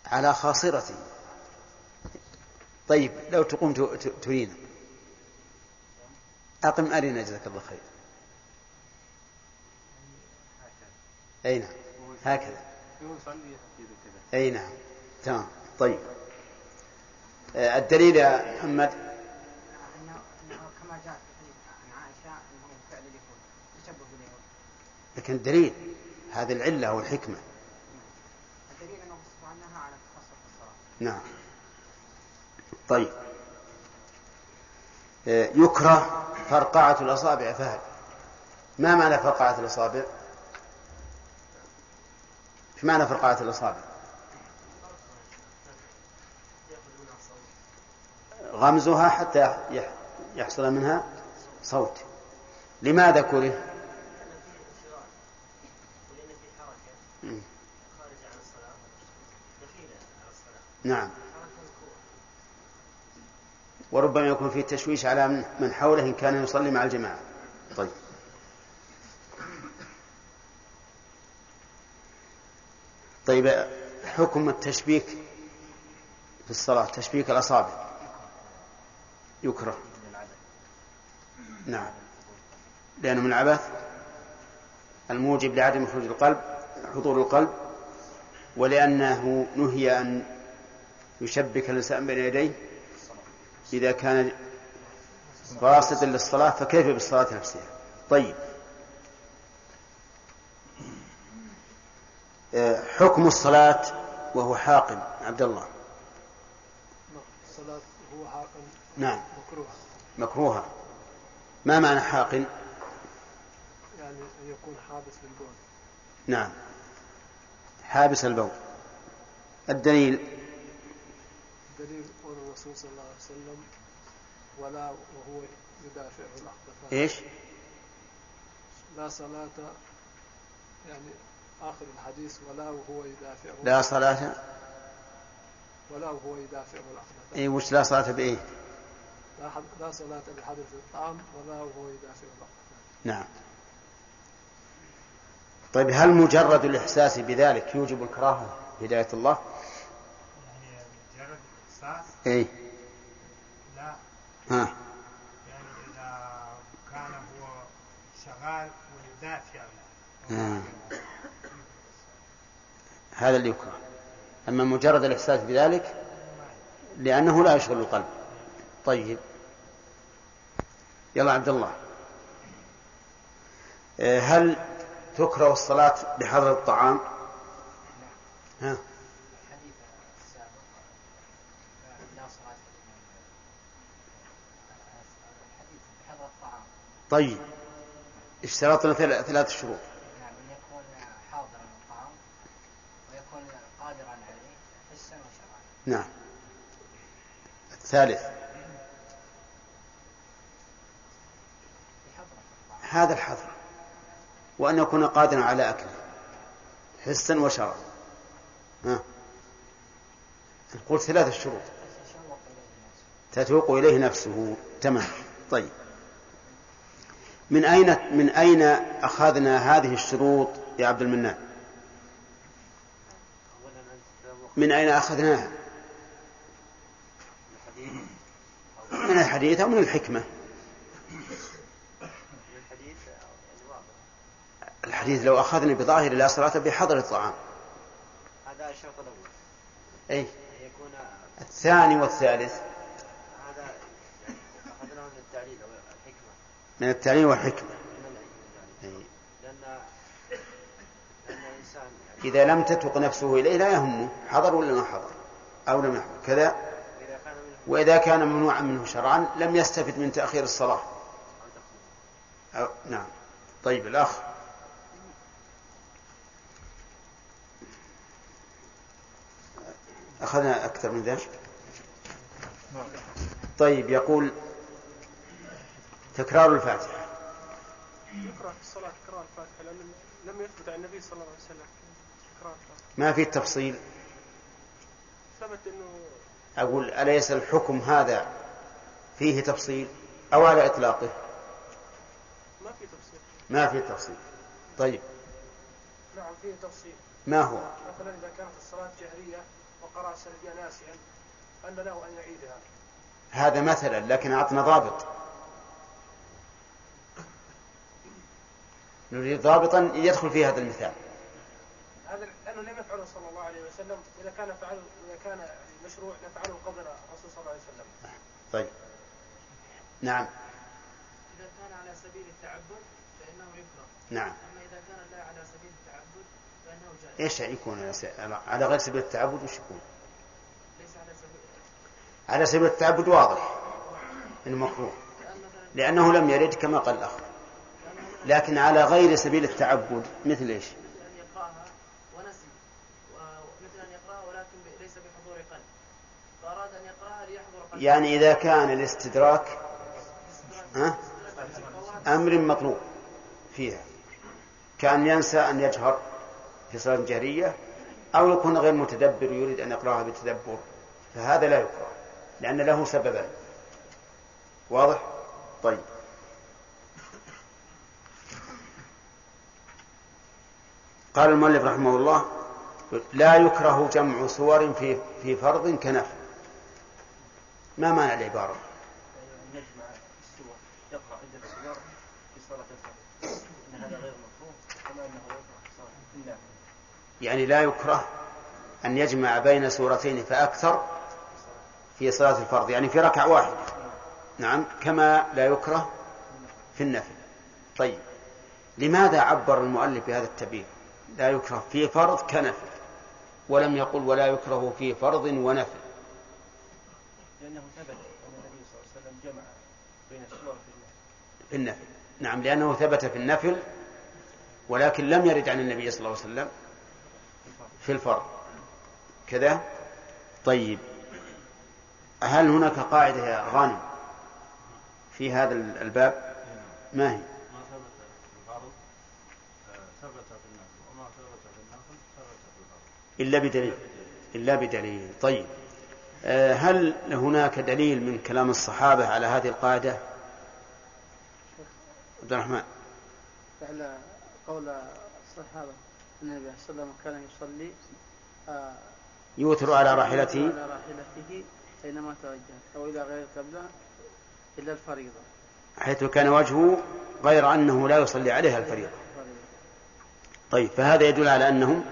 على خاصرته. طيب لو تقوم ترينا أقم أرنا جزاك الله خير. أي نعم. هكذا. أي نعم. تمام. طيب. الدليل يا محمد. لكن الدليل هذه العلة والحكمة. الدليل أنه عنها على نعم. طيب. آه، يكره فرقعة الأصابع فهد. ما معنى فرقعة الأصابع؟ إيش معنى فرقعة الأصابع؟ غمزها حتى يح- يحصل منها صوت. لماذا كره؟ نعم. وربما يكون فيه تشويش على من حوله إن كان يصلي مع الجماعة. طيب. طيب حكم التشبيك في الصلاة تشبيك الأصابع. يكره. نعم. لأنه من العبث الموجب لعدم خروج القلب حضور القلب ولأنه نهي أن يشبك الإنسان بين يديه. إذا كان قاصدا للصلاة فكيف بالصلاة نفسها؟ طيب. آه، حكم الصلاة وهو حاقن. عبد الله. الصلاة هو حاقا نعم. مكروه مكروهة. ما معنى حاقن يعني أن يكون حابس للبول. نعم. حابس البول. الدليل؟ دليل قول الرسول صلى الله عليه وسلم ولا وهو يدافعه الأخبثان إيش؟ لا صلاة يعني آخر الحديث ولا وهو يدافعه لا صلاة. ولا وهو يدافعه الأخبثان اي وش لا صلاة بإيه؟ لا, لا صلاة بحدث الطعام ولا وهو يدافعه الأخبثان نعم. طيب هل مجرد الإحساس بذلك يوجب الكراهة؟ هداية الله؟ يعني مجرد إحساس؟ إيه. ها. يعني إذا كان هو شغال ولذات يعني آه. هذا اللي يكره. أما مجرد الإحساس بذلك؟ لأنه لا يشغل القلب. طيب. يلا عبد الله. آه، هل تكره الصلاة بحضر الطعام؟ ها. طيب. اشترطنا ثل- ثلاث شروط؟ نعم أن يكون حاضرا ويكون قادرا عليه حسا وشرعا نعم. الثالث بحضرة الطعام هذا الحظر وأن يكون قادرا على أكله حسا وشرعا ها؟ قلت ثلاث شروط. تتوق إليه نفسه. تمام. طيب. من أين من أين أخذنا هذه الشروط يا عبد المنان؟ من أين أخذناها؟ من الحديث أو من الحكمة؟ الحديث لو أخذنا بظاهر لا صلاة بحضر الطعام. هذا الشرط الأول. أي. يكون الثاني والثالث. هذا أخذناه من التعليل أو الحكمة. من التعليل والحكمة. أي. لأن لأن الإنسان إذا لم تتق نفسه إليه لا يهمه حضر ولا ما حضر أو لم يحضر. كذا. وإذا كان ممنوعا منه شرعا لم يستفد من تأخير الصلاة. أو نعم. طيب الأخ. أخذنا أكثر من ذلك؟ طيب يقول تكرار الفاتحة. يكره في الصلاة تكرار الفاتحة لأن لم يثبت عن النبي صلى الله عليه وسلم تكرار الفاتحة. ما في تفصيل ثبت أنه أقول أليس الحكم هذا فيه تفصيل أو على إطلاقه؟ ما في تفصيل. ما في تفصيل. طيب. نعم فيه تفصيل. ما هو؟ مثلا إذا كانت الصلاة جهرية وقرأ سريا ناسيا أن له أن يعيدها. هذا مثلا لكن أعطنا ضابط. نريد ضابطا يدخل في هذا المثال. هذا لأنه لم يفعله صلى الله عليه وسلم. إذا كان فعل إذا كان مشروع لفعله قبل الرسول صلى الله عليه وسلم. طيب. نعم. إذا كان على سبيل التعبد فإنه يكره. نعم. أما إذا كان لا على سبيل إيش يكون؟ على غير سبيل التعبد وش يكون؟ على سبيل التعبد واضح انه مكروه لأنه لم يرد كما قال الأخ. لكن على غير سبيل التعبد مثل إيش؟ أن أن أن يعني إذا كان الاستدراك ها؟ أمر مطلوب فيها. كان ينسى أن يجهر. في صلاه جهريه أو يكون غير متدبر يريد أن يقرأها بتدبر فهذا لا يكره لأن له سببا. واضح؟ طيب. قال المؤلف رحمه الله لا يكره جمع سور في في فرض كنفل ما معنى العبارة يجمع السور يقرأ عدة سور في صلاة الفرض إن هذا غير مفهوم كما أنه يقرأ في صلاة النافلة يعني لا يكره أن يجمع بين سورتين فأكثر في صلاة الفرض يعني في ركعة واحدة. نعم كما لا يكره في النفل. طيب لماذا عبر المؤلف بهذا التعبير لا يكره في فرض كنفل ولم يقل ولا يكره في فرض ونفل. لأنه ثبت أن النبي صلى الله عليه وسلم جمع بين السور في النافلة في النفل. نعم لأنه ثبت في النفل ولكن لم يرد عن النبي صلى الله عليه وسلم في الفرض. كذا؟ طيب. هل هناك قاعدة يا غانم في هذا الباب؟ ما هي؟ ما ثبت في الفرض. ثبت في النفل وما ثبت في النفل ثبت في الفرض. إلا بدليل. إلا بدليل. طيب. آه، هل هناك دليل من كلام الصحابة على هذه القاعدة؟ عبد الرحمن. فعل قول الصحابة. النبي صلى الله عليه وسلم كان يصلي آه، يوتر على راحلته. على راحلته أينما توجه أو إلى غير القبلة إلا الفريضة. حيث كان وجهه غير أنه لا يصلي عليها الفريضة. طيب فهذا يدل على أنهم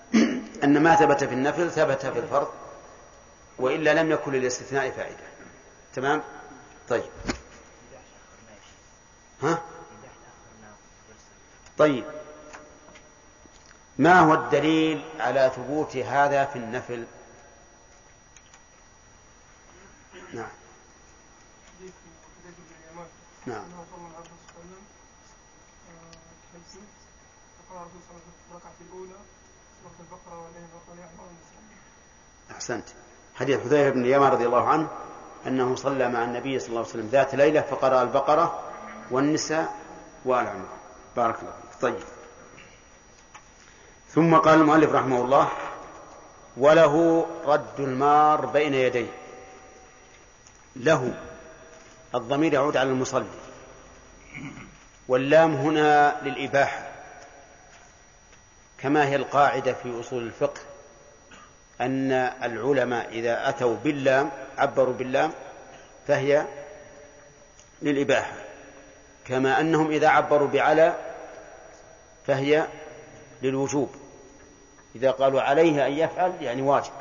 أن ما ثبت في النفل ثبت في الفرض وإلا لم يكن للاستثناء فائدة. تمام؟ طيب. ها؟ طيب. ما هو الدليل على ثبوت هذا في النفل؟ نعم. نعم. أحسنت. حديث حذيفة بن اليمان رضي الله عنه أنه صلى مع النبي صلى الله عليه وسلم ذات ليلة فقرأ البقرة والنساء وآل عمران بارك الله فيك. طيب. ثم قال المؤلف رحمه الله وله رد المار بين يديه. له الضمير يعود على المصلي. واللام هنا للإباحة كما هي القاعدة في أصول الفقه أن العلماء إذا أتوا باللام عبروا باللام فهي للإباحة. كما أنهم إذا عبروا بعلى فهي للوجوب. إذا قالوا عليه أن يفعل يعني واجب.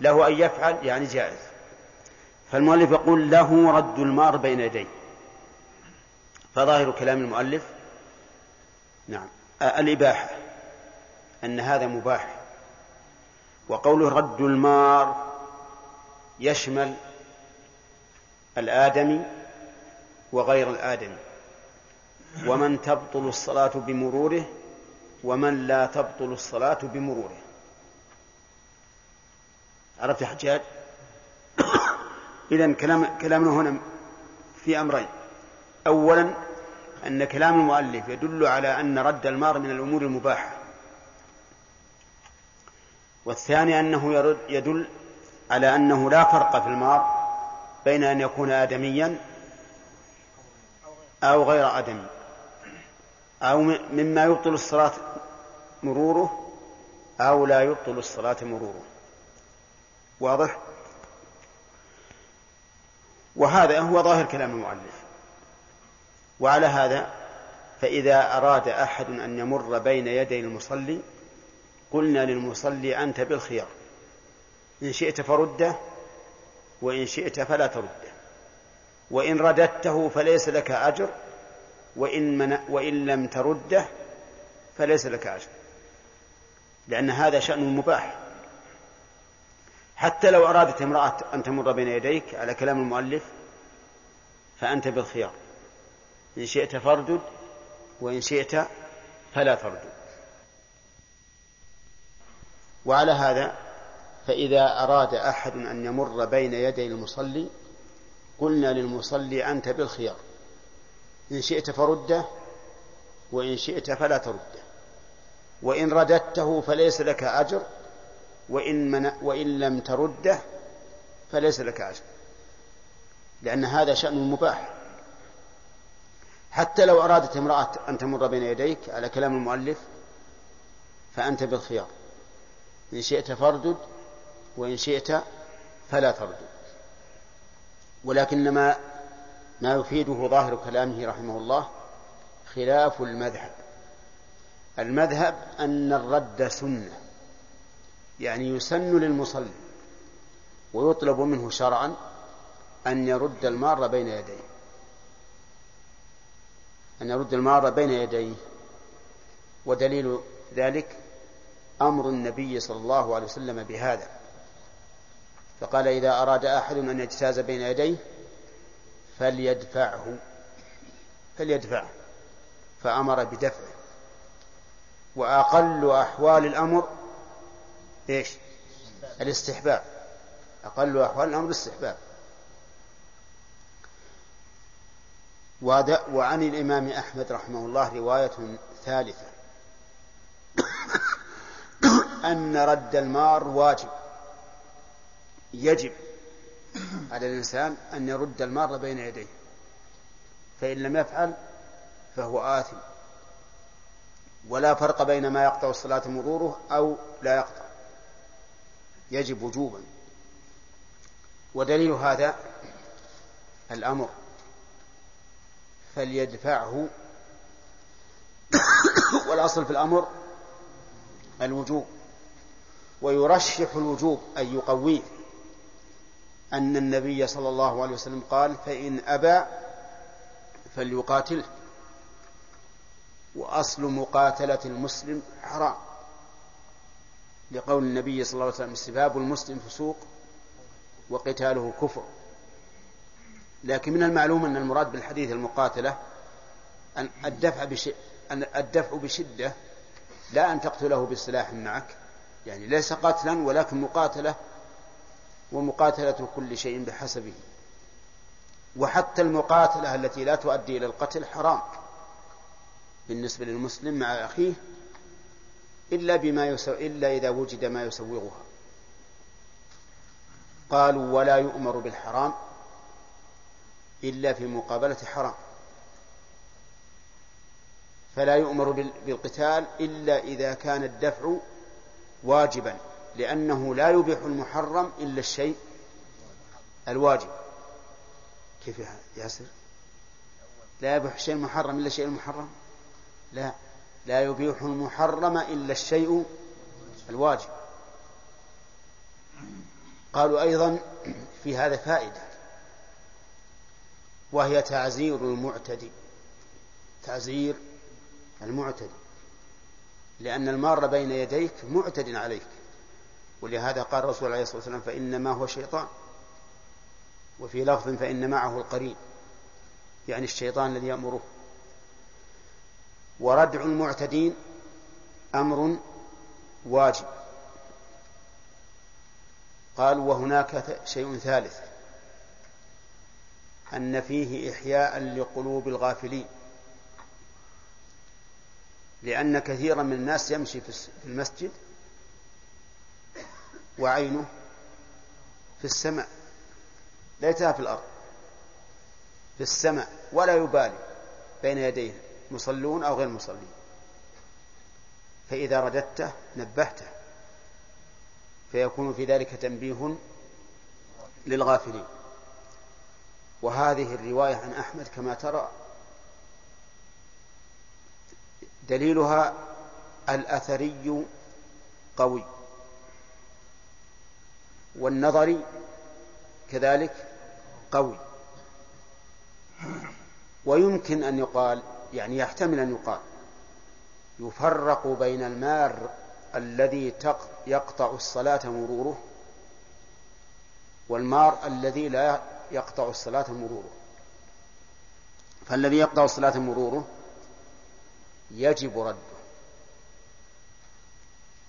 له أن يفعل يعني جائز. فالمؤلف يقول له رد المار بين يديه. فظاهر كلام المؤلف نعم الإباحة أن هذا مباح. وقوله رد المار يشمل الآدمي وغير الآدمي. ومن تبطل الصلاة بمروره ومن لا تبطل الصلاة بمروره. عرفت يا حجاج؟ إذا كلام كلامنا هنا في أمرين. أولا أن كلام المؤلف يدل على أن رد المار من الأمور المباحة. والثاني أنه يرد يدل على أنه لا فرق في المار بين أن يكون آدميا أو غير آدمي. أو مما يبطل الصلاة مروره أو لا يبطل الصلاة مروره. واضح؟ وهذا هو ظاهر كلام المؤلف. وعلى هذا فإذا أراد أحد أن يمر بين يدي المصلي قلنا للمصلي أنت بالخيار. إن شئت فرده وإن شئت فلا ترده. وإن رددته فليس لك أجر وإن, من وإن لم ترده فليس لك أجر. لأن هذا شأن مباح. حتى لو أرادت امرأة أن تمر بين يديك على كلام المؤلف فأنت بالخيار. إن شئت فاردد وإن شئت فلا تردد. وعلى هذا فإذا أراد أحد أن يمر بين يدي المصلي قلنا للمصلي أنت بالخيار. إن شئت فرده وإن شئت فلا ترده. وإن رددته فليس لك أجر وإن, من وإن لم ترده فليس لك أجر. لأن هذا شأن مباح. حتى لو أرادت امرأة أن تمر بين يديك على كلام المؤلف فأنت بالخيار. إن شئت فاردد وإن شئت فلا تردد. ولكن ما ما يفيده ظاهر كلامه رحمه الله خلاف المذهب. المذهب أن الرد سنة يعني يسن للمصلي ويطلب منه شرعا أن يرد المار بين يديه. أن يرد المار بين يديه. ودليل ذلك أمر النبي صلى الله عليه وسلم بهذا. فقال إذا أراد أحد أن يجتاز بين يديه فليدفعه. فليدفعه. فأمر بدفعه. وأقل أحوال الأمر إيش؟ الاستحباب. أقل أحوال الأمر الاستحباب. وعن الإمام أحمد رحمه الله رواية ثالثة. أن رد المار واجب. يجب على الإنسان أن يرد المار بين يديه. فإن لم يفعل فهو آثم. ولا فرق بين ما يقطع الصلاة مروره أو لا يقطع. يجب وجوبا. ودليل هذا الأمر. فليدفعه. والأصل في الأمر الوجوب. ويرشح الوجوب أي يقويه. أن النبي صلى الله عليه وسلم قال فإن أبى فليقاتله وأصل مقاتلة المسلم حرام. لقول النبي صلى الله عليه وسلم سباب المسلم فسوق وقتاله كفر. لكن من المعلوم أن المراد بالحديث المقاتلة أن الدفع بش... أن الدفع بشدة لا أن تقتله بسلاح معك. يعني ليس قتلا ولكن مقاتلة ومقاتلة كل شيء بحسبه. وحتى المقاتلة التي لا تؤدي إلى القتل حرام. بالنسبة للمسلم مع أخيه إلا بما يسو... إلا إذا وجد ما يسوغها. قالوا ولا يؤمر بالحرام إلا في مقابلة حرام. فلا يؤمر بالقتال إلا إذا كان الدفع واجبا. لأنه لا يبيح المحرم إلا الشيء الواجب. كيف يا ياسر؟ لا يبيح الشيء المحرم إلا الشيء المحرم؟ لا. لا يبيح المحرم إلا الشيء الواجب. قالوا أيضا في هذا فائدة وهي تعزير المعتدي. تعزير المعتدي. لأن المار بين يديك معتد عليك. ولهذا قال الرسول عليه الصلاة والسلام فإنما هو شيطان وفي لفظ فإن معه القرين يعني الشيطان الذي يأمره. وردع المعتدين أمر واجب. قال وهناك شيء ثالث أن فيه إحياء لقلوب الغافلين لأن كثيرا من الناس يمشي في المسجد وعينه في السماء ليتها في الأرض في السماء ولا يبالي بين يديه مصلون أو غير مصلين فإذا رددته نبهته. فيكون في ذلك تنبيه للغافلين. وهذه الرواية عن أحمد كما ترى دليلها الأثري قوي. والنظري كذلك قوي. ويمكن أن يقال يعني يحتمل أن يقال يفرق بين المار الذي يقطع الصلاة مروره والمار الذي لا يقطع الصلاة مروره. فالذي يقطع الصلاة مروره يجب رده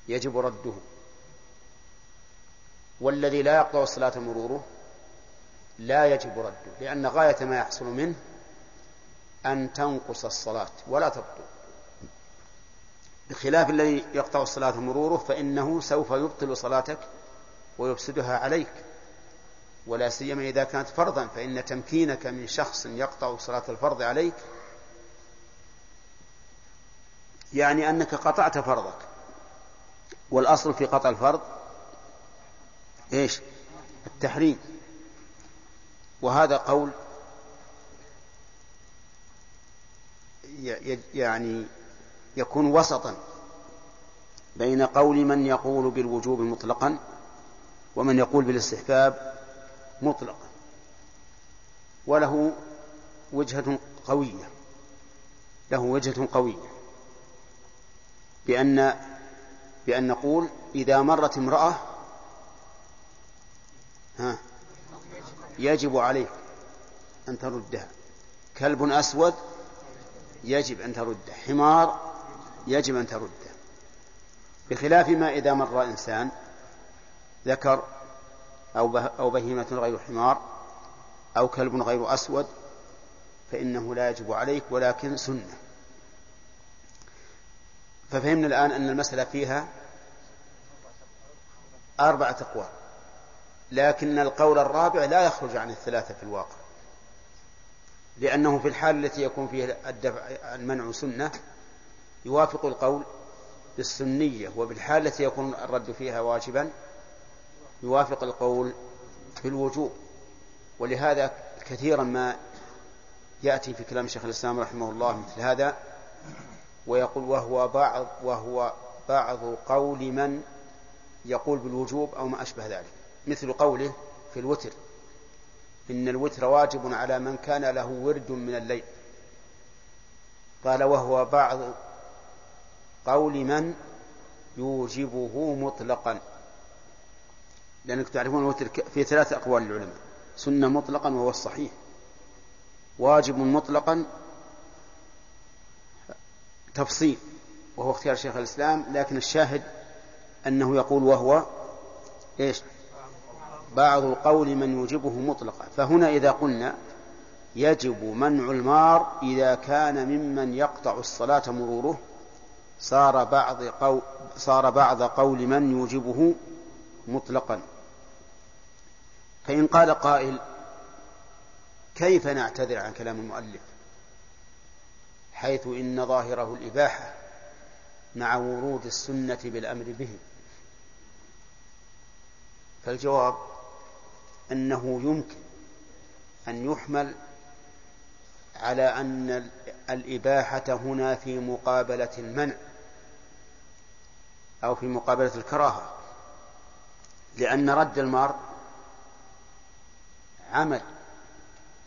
يجب رده. والذي لا يقطع الصلاة مروره لا يجب رده لأن غاية ما يحصل منه أن تنقص الصلاة ولا تبطل. بخلاف الذي يقطع الصلاة مروره فإنه سوف يبطل صلاتك ويفسدها عليك. ولا سيما إذا كانت فرضا فإن تمكينك من شخص يقطع صلاة الفرض عليك يعني أنك قطعت فرضك والأصل في قطع الفرض إيش؟ التحريم. وهذا قول يعني يكون وسطا بين قول من يقول بالوجوب مطلقا ومن يقول بالاستحباب مطلقا. وله وجهة قوية. له وجهة قوية. بأن بأن نقول إذا مرت امرأة ها. يجب عليك أن تردها كلب أسود يجب أن ترده. حمار يجب أن ترده. بخلاف ما إذا مر إنسان ذكر أو أو بهيمة غير حمار أو كلب غير أسود فإنه لا يجب عليك ولكن سنة. ففهمنا الآن أن المسألة فيها أربعة أقوال. لكن القول الرابع لا يخرج عن الثلاثة في الواقع. لأنه في الحال التي يكون فيها الدفع المنع سنة يوافق القول بالسنية وبالحال التي يكون الرد فيها واجبا يوافق القول في الوجوب. ولهذا كثيرا ما يأتي في كلام شيخ الإسلام رحمه الله مثل هذا ويقول وهو بعض وهو بعض قول من يقول بالوجوب أو ما أشبه ذلك. مثل قوله في الوتر. إن الوتر واجب على من كان له ورد من الليل. قال وهو بعض قول من يوجبه مطلقا. لأنك تعرفون الوتر في ثلاث أقوال للعلماء. سنة مطلقا وهو الصحيح. واجب مطلقا تفصيل وهو اختيار شيخ الإسلام لكن الشاهد أنه يقول وهو إيش؟ بعض قول من يوجبه مطلقا. فهنا إذا قلنا يجب منع المار إذا كان ممن يقطع الصلاة مروره صار بعض قول صار بعض قول من يوجبه مطلقا. فإن قال قائل كيف نعتذر عن كلام المؤلف؟ حيث إن ظاهره الإباحة مع ورود السنة بالأمر به. فالجواب أنه يمكن أن يحمل على أن الإباحة هنا في مقابلة المنع أو في مقابلة الكراهة لأن رد المار عمل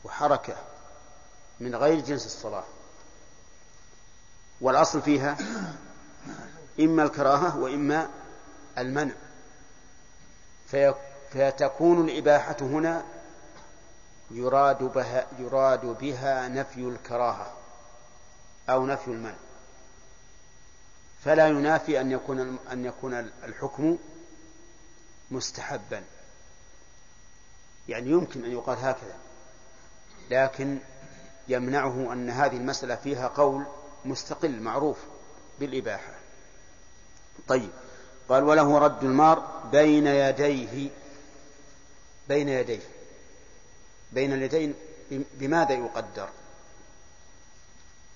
وحركة من غير جنس الصلاة. والأصل فيها إما الكراهة وإما المنع. فتكون الإباحة هنا يراد بها, يراد بها نفي الكراهة أو نفي المنع فلا ينافي أن يكون أن يكون الحكم مستحبا. يعني يمكن أن يقال هكذا لكن يمنعه أن هذه المسألة فيها قول مستقل معروف بالإباحة. طيب قال وله رد المار بين يديه بين يديه. بين اليدين بماذا يقدر؟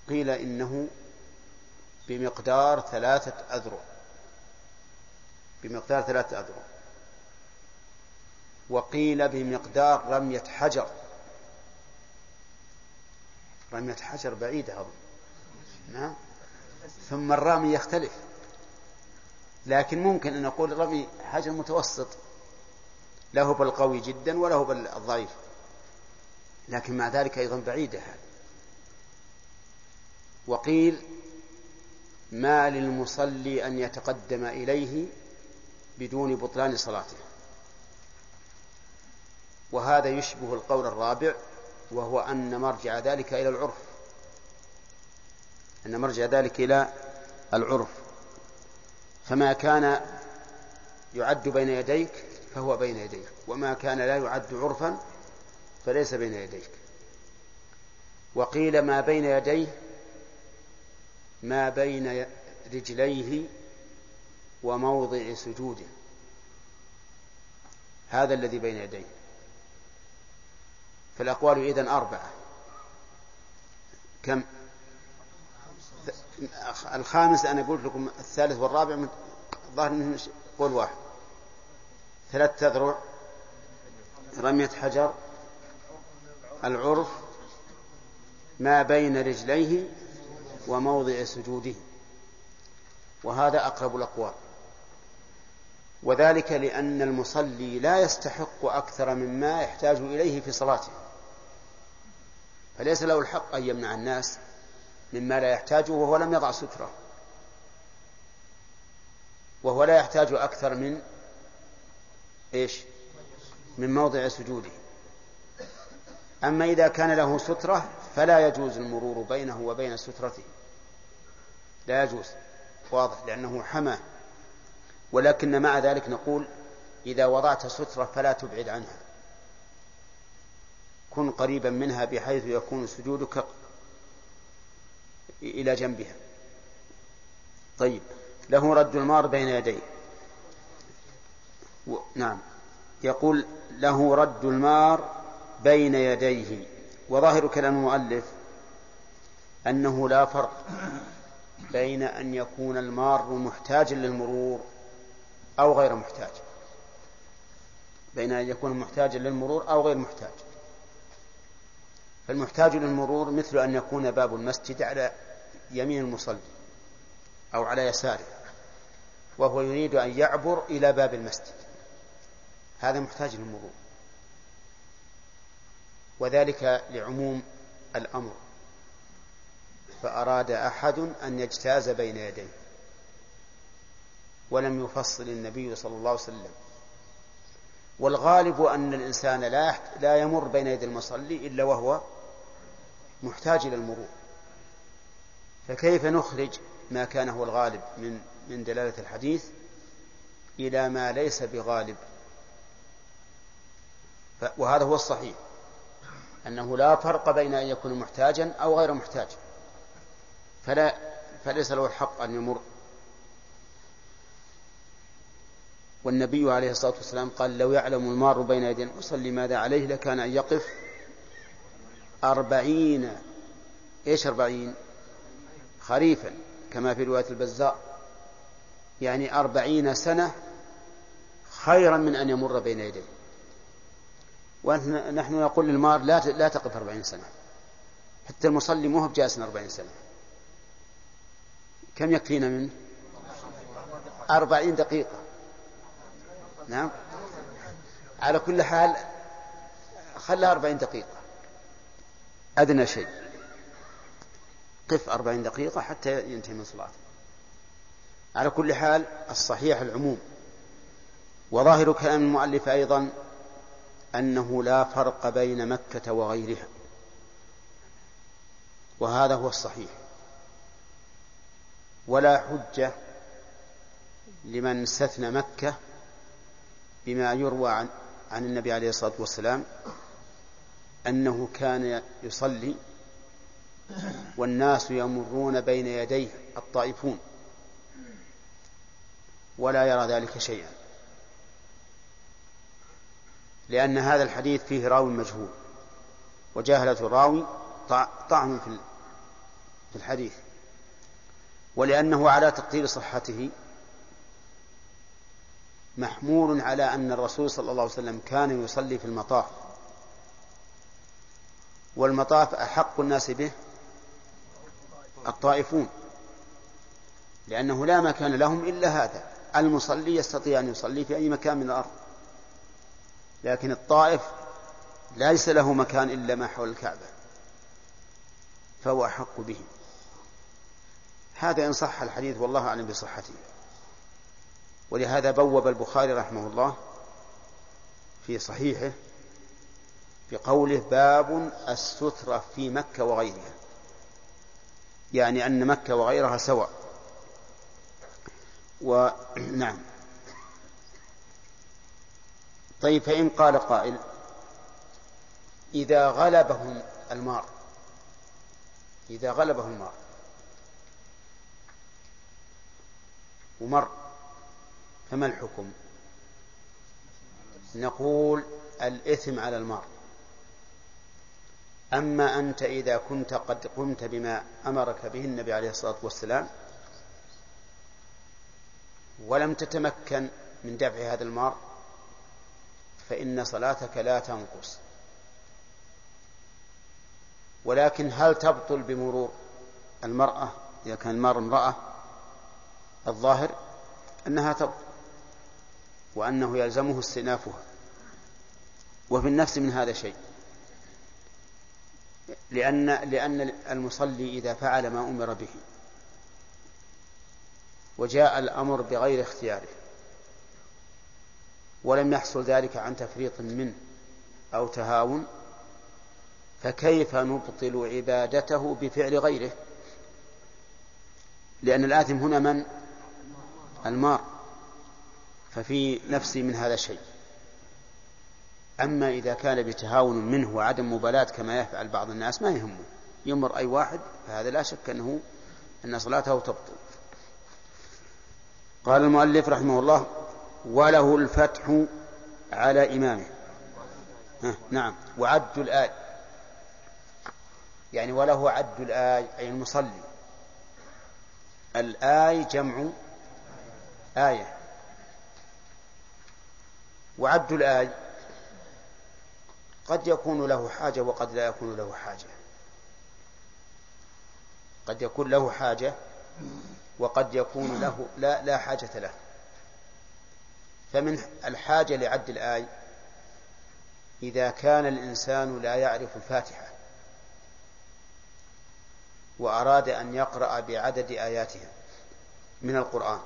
قيل إنه بمقدار ثلاثة أذرع. بمقدار ثلاثة أذرع. وقيل بمقدار رمية حجر. رمية حجر بعيدة أظن. نعم. ثم الرامي يختلف. لكن ممكن أن نقول رمي حجر متوسط. له بالقوي جدا وله بالضعيف. لكن مع ذلك أيضا بعيدة وقيل ما للمصلي أن يتقدم إليه بدون بطلان صلاته. وهذا يشبه القول الرابع وهو أن مرجع ذلك إلى العرف. أن مرجع ذلك إلى العرف. فما كان يعد بين يديك فهو بين يديك. وما كان لا يعد عرفا فليس بين يديك. وقيل ما بين يديه ما بين رجليه وموضع سجوده. هذا الذي بين يديه. فالأقوال إذن أربعة. كم؟ الخامس أنا قلت لكم الثالث والرابع ظاهر منه قول واحد. ثلاث تذرع. رمية حجر. العرف. ما بين رجليه وموضع سجوده. وهذا أقرب الأقوال. وذلك لأن المصلي لا يستحق أكثر مما يحتاج إليه في صلاته. فليس له الحق أن يمنع الناس مما لا يحتاجه وهو لم يضع سترة. وهو لا يحتاج أكثر من إيش؟ من موضع سجوده. أما إذا كان له سترة فلا يجوز المرور بينه وبين سترته. لا يجوز. واضح لأنه حمى. ولكن مع ذلك نقول إذا وضعت سترة فلا تبعد عنها. كن قريبا منها بحيث يكون سجودك إلى جنبها. طيب له رد المار بين يديه. و... نعم. يقول له رد المار بين يديه وظاهر كلام المؤلف أنه لا فرق بين أن يكون المار محتاجا للمرور أو غير محتاج. بين أن يكون محتاجا للمرور أو غير محتاج. فالمحتاج للمرور مثل أن يكون باب المسجد على يمين المصلي أو على يساره وهو يريد أن يعبر إلى باب المسجد. هذا محتاج للمرور. وذلك لعموم الأمر. فأراد أحد أن يجتاز بين يديه. ولم يفصل النبي صلى الله عليه وسلم. والغالب أن الإنسان لا لا يمر بين يدي المصلي إلا وهو محتاج إلى المرور. فكيف نخرج ما كان هو الغالب من من دلالة الحديث إلى ما ليس بغالب؟ وهذا هو الصحيح. أنه لا فرق بين أن يكون محتاجا أو غير محتاج. فلا فليس له الحق أن يمر. والنبي عليه الصلاة والسلام قال لو يعلم المار بين يدي المصلي ماذا عليه؟ لكان أن يقف أربعين إيش أربعين؟ خريفا كما في رواية البزار يعني أربعين سنة خيرا من أن يمر بين يديه. ونحن نقول للمار لا لا تقف أربعين سنة. حتى المصلي مو بجالس أربعين سنة. كم يكفينا منه؟ أربعين دقيقة. نعم. على كل حال خلها أربعين دقيقة. أدنى شيء. قف أربعين دقيقة حتى ينتهي من صلاته. على كل حال الصحيح العموم. وظاهر كلام المؤلف أيضا أنه لا فرق بين مكة وغيرها. وهذا هو الصحيح. ولا حجة لمن استثنى مكة بما يروى عن عن النبي عليه الصلاة والسلام أنه كان يصلي والناس يمرون بين يديه الطائفون ولا يرى ذلك شيئا. لأن هذا الحديث فيه راوي مجهول. وجاهلة الراوي طعن في الحديث. ولأنه على تقدير صحته محمول على أن الرسول صلى الله عليه وسلم كان يصلي في المطاف. والمطاف أحق الناس به الطائفون لأنه لا مكان لهم إلا هذا. المصلي يستطيع أن يصلي في أي مكان من الأرض. لكن الطائف ليس له مكان إلا ما حول الكعبة فهو أحق به. هذا إن صح الحديث والله أعلم بصحته. ولهذا بوب البخاري رحمه الله في صحيحه بقوله باب السترة في مكة وغيرها يعني أن مكة وغيرها سواء. ونعم طيب فإن قال قائل إذا غلبهم المار إذا غلبه المار ومر فما الحكم؟ نقول الإثم على المار. أما أنت إذا كنت قد قمت بما أمرك به النبي عليه الصلاة والسلام ولم تتمكن من دفع هذا المار فإن صلاتك لا تنقص. ولكن هل تبطل بمرور المرأة إذا كان المار امرأة الظاهر أنها تبطل وأنه يلزمه استئنافها وفي النفس من هذا شيء. لأن لأن المصلي إذا فعل ما أمر به وجاء الأمر بغير اختياره. ولم يحصل ذلك عن تفريط منه أو تهاون فكيف نبطل عبادته بفعل غيره؟ لأن الآثم هنا من؟ المار. ففي نفسي من هذا شيء. أما إذا كان بتهاون منه وعدم مبالاة كما يفعل بعض الناس ما يهمه. يمر أي واحد فهذا لا شك أنه أن صلاته تبطل. قال المؤلف رحمه الله وله الفتح على إمامه. نعم. وعد الآي يعني وله عد الآي أي المصلي. الآي جمع آية. وعد الآي قد يكون له حاجة وقد لا يكون له حاجة. قد يكون له حاجة وقد يكون له لا لا حاجة له. فمن الحاجة لعد الآي إذا كان الإنسان لا يعرف الفاتحة وأراد أن يقرأ بعدد آياتها من القرآن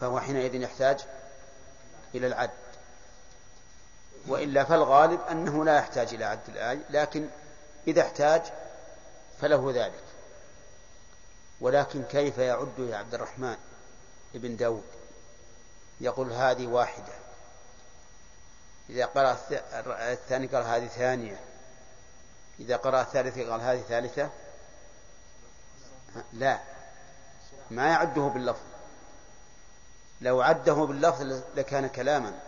فهو حينئذ يحتاج إلى العد. وإلا فالغالب أنه لا يحتاج إلى عد الآية لكن إذا احتاج فله ذلك. ولكن كيف يعد يا عبد الرحمن ابن داود؟ يقول هذه واحدة. إذا قرأ الثاني قال هذه ثانية. إذا قرأ الثالثة قال هذه ثالثة؟ لا. ما يعده باللفظ. لو عده باللفظ لكان كلاما.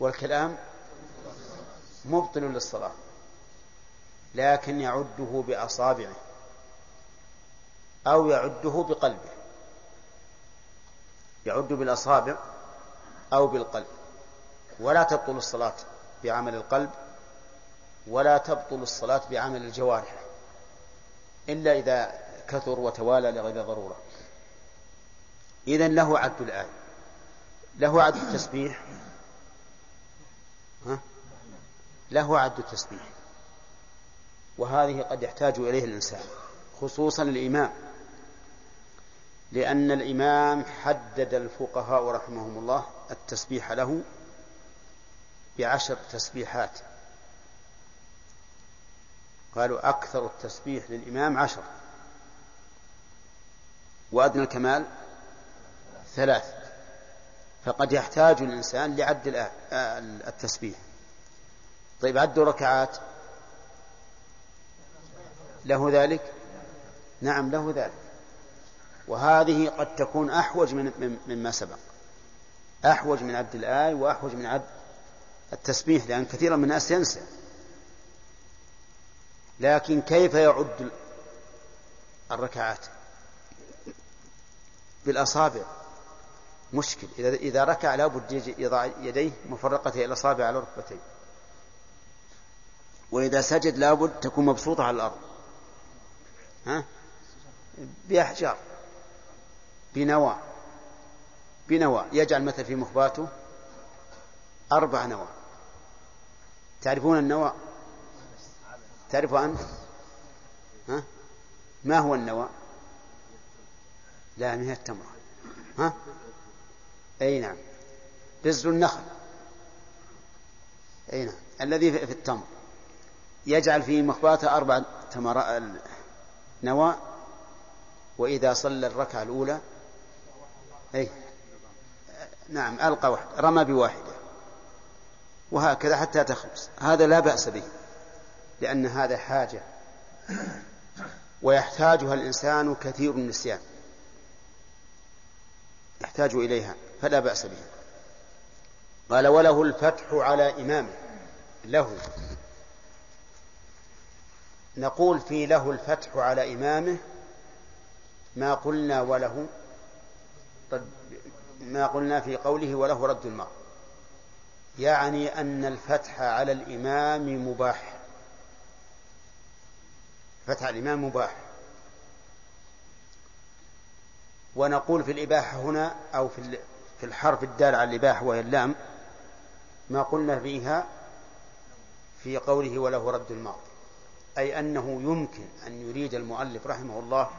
والكلام مبطل للصلاة. لكن يعده بأصابعه. أو يعده بقلبه. يعد بالأصابع أو بالقلب. ولا تبطل الصلاة بعمل القلب ولا تبطل الصلاة بعمل الجوارح إلا إذا كثر وتوالى لغير ضرورة. إذا له عد الآية له عد التسبيح. ها؟ له عد التسبيح. وهذه قد يحتاج إليه الإنسان خصوصا الإمام. لأن الإمام حدد الفقهاء رحمهم الله التسبيح له بعشر تسبيحات. قالوا أكثر التسبيح للإمام عشر. وأدنى الكمال ثلاث. فقد يحتاج الإنسان لعد التسبيح. طيب عد ركعات. له ذلك؟ نعم له ذلك. وهذه قد تكون أحوج من مما سبق. أحوج من عبد الآي وأحوج من عبد التسبيح لأن كثيرا من الناس ينسى. لكن كيف يعد الركعات؟ بالأصابع. مشكل. إذا إذا ركع لابد يضع يديه مفرقة إلى الأصابع على ركبتيه. وإذا سجد لابد تكون مبسوطة على الأرض. ها؟ بأحجار. بنوى بنوى يجعل مثل في مخباته أربع نوى تعرفون النوى تعرف أنت؟ ها؟ ما هو النوى لا من التمرة. ها؟ أي نعم. بزر النخل. أي نعم. الذي في التمر. يجعل في مخباته أربع تمر نوى وإذا صلى الركعة الأولى أي نعم ألقى واحد رمى بواحدة. وهكذا حتى تخلص. هذا لا بأس به لأن هذا حاجة. ويحتاجها الإنسان كثير النسيان. يحتاج إليها فلا بأس بها قال وله الفتح على إمامه له. نقول في له الفتح على إمامه ما قلنا وله ما قلنا في قوله وله رد الماء يعني أن الفتح على الإمام مباح. فتح الإمام مباح. ونقول في الإباحة هنا أو في في الحرف الدال على الإباحة وهي اللام ما قلنا فيها في قوله وله رد الماضي أي أنه يمكن أن يريد المؤلف رحمه الله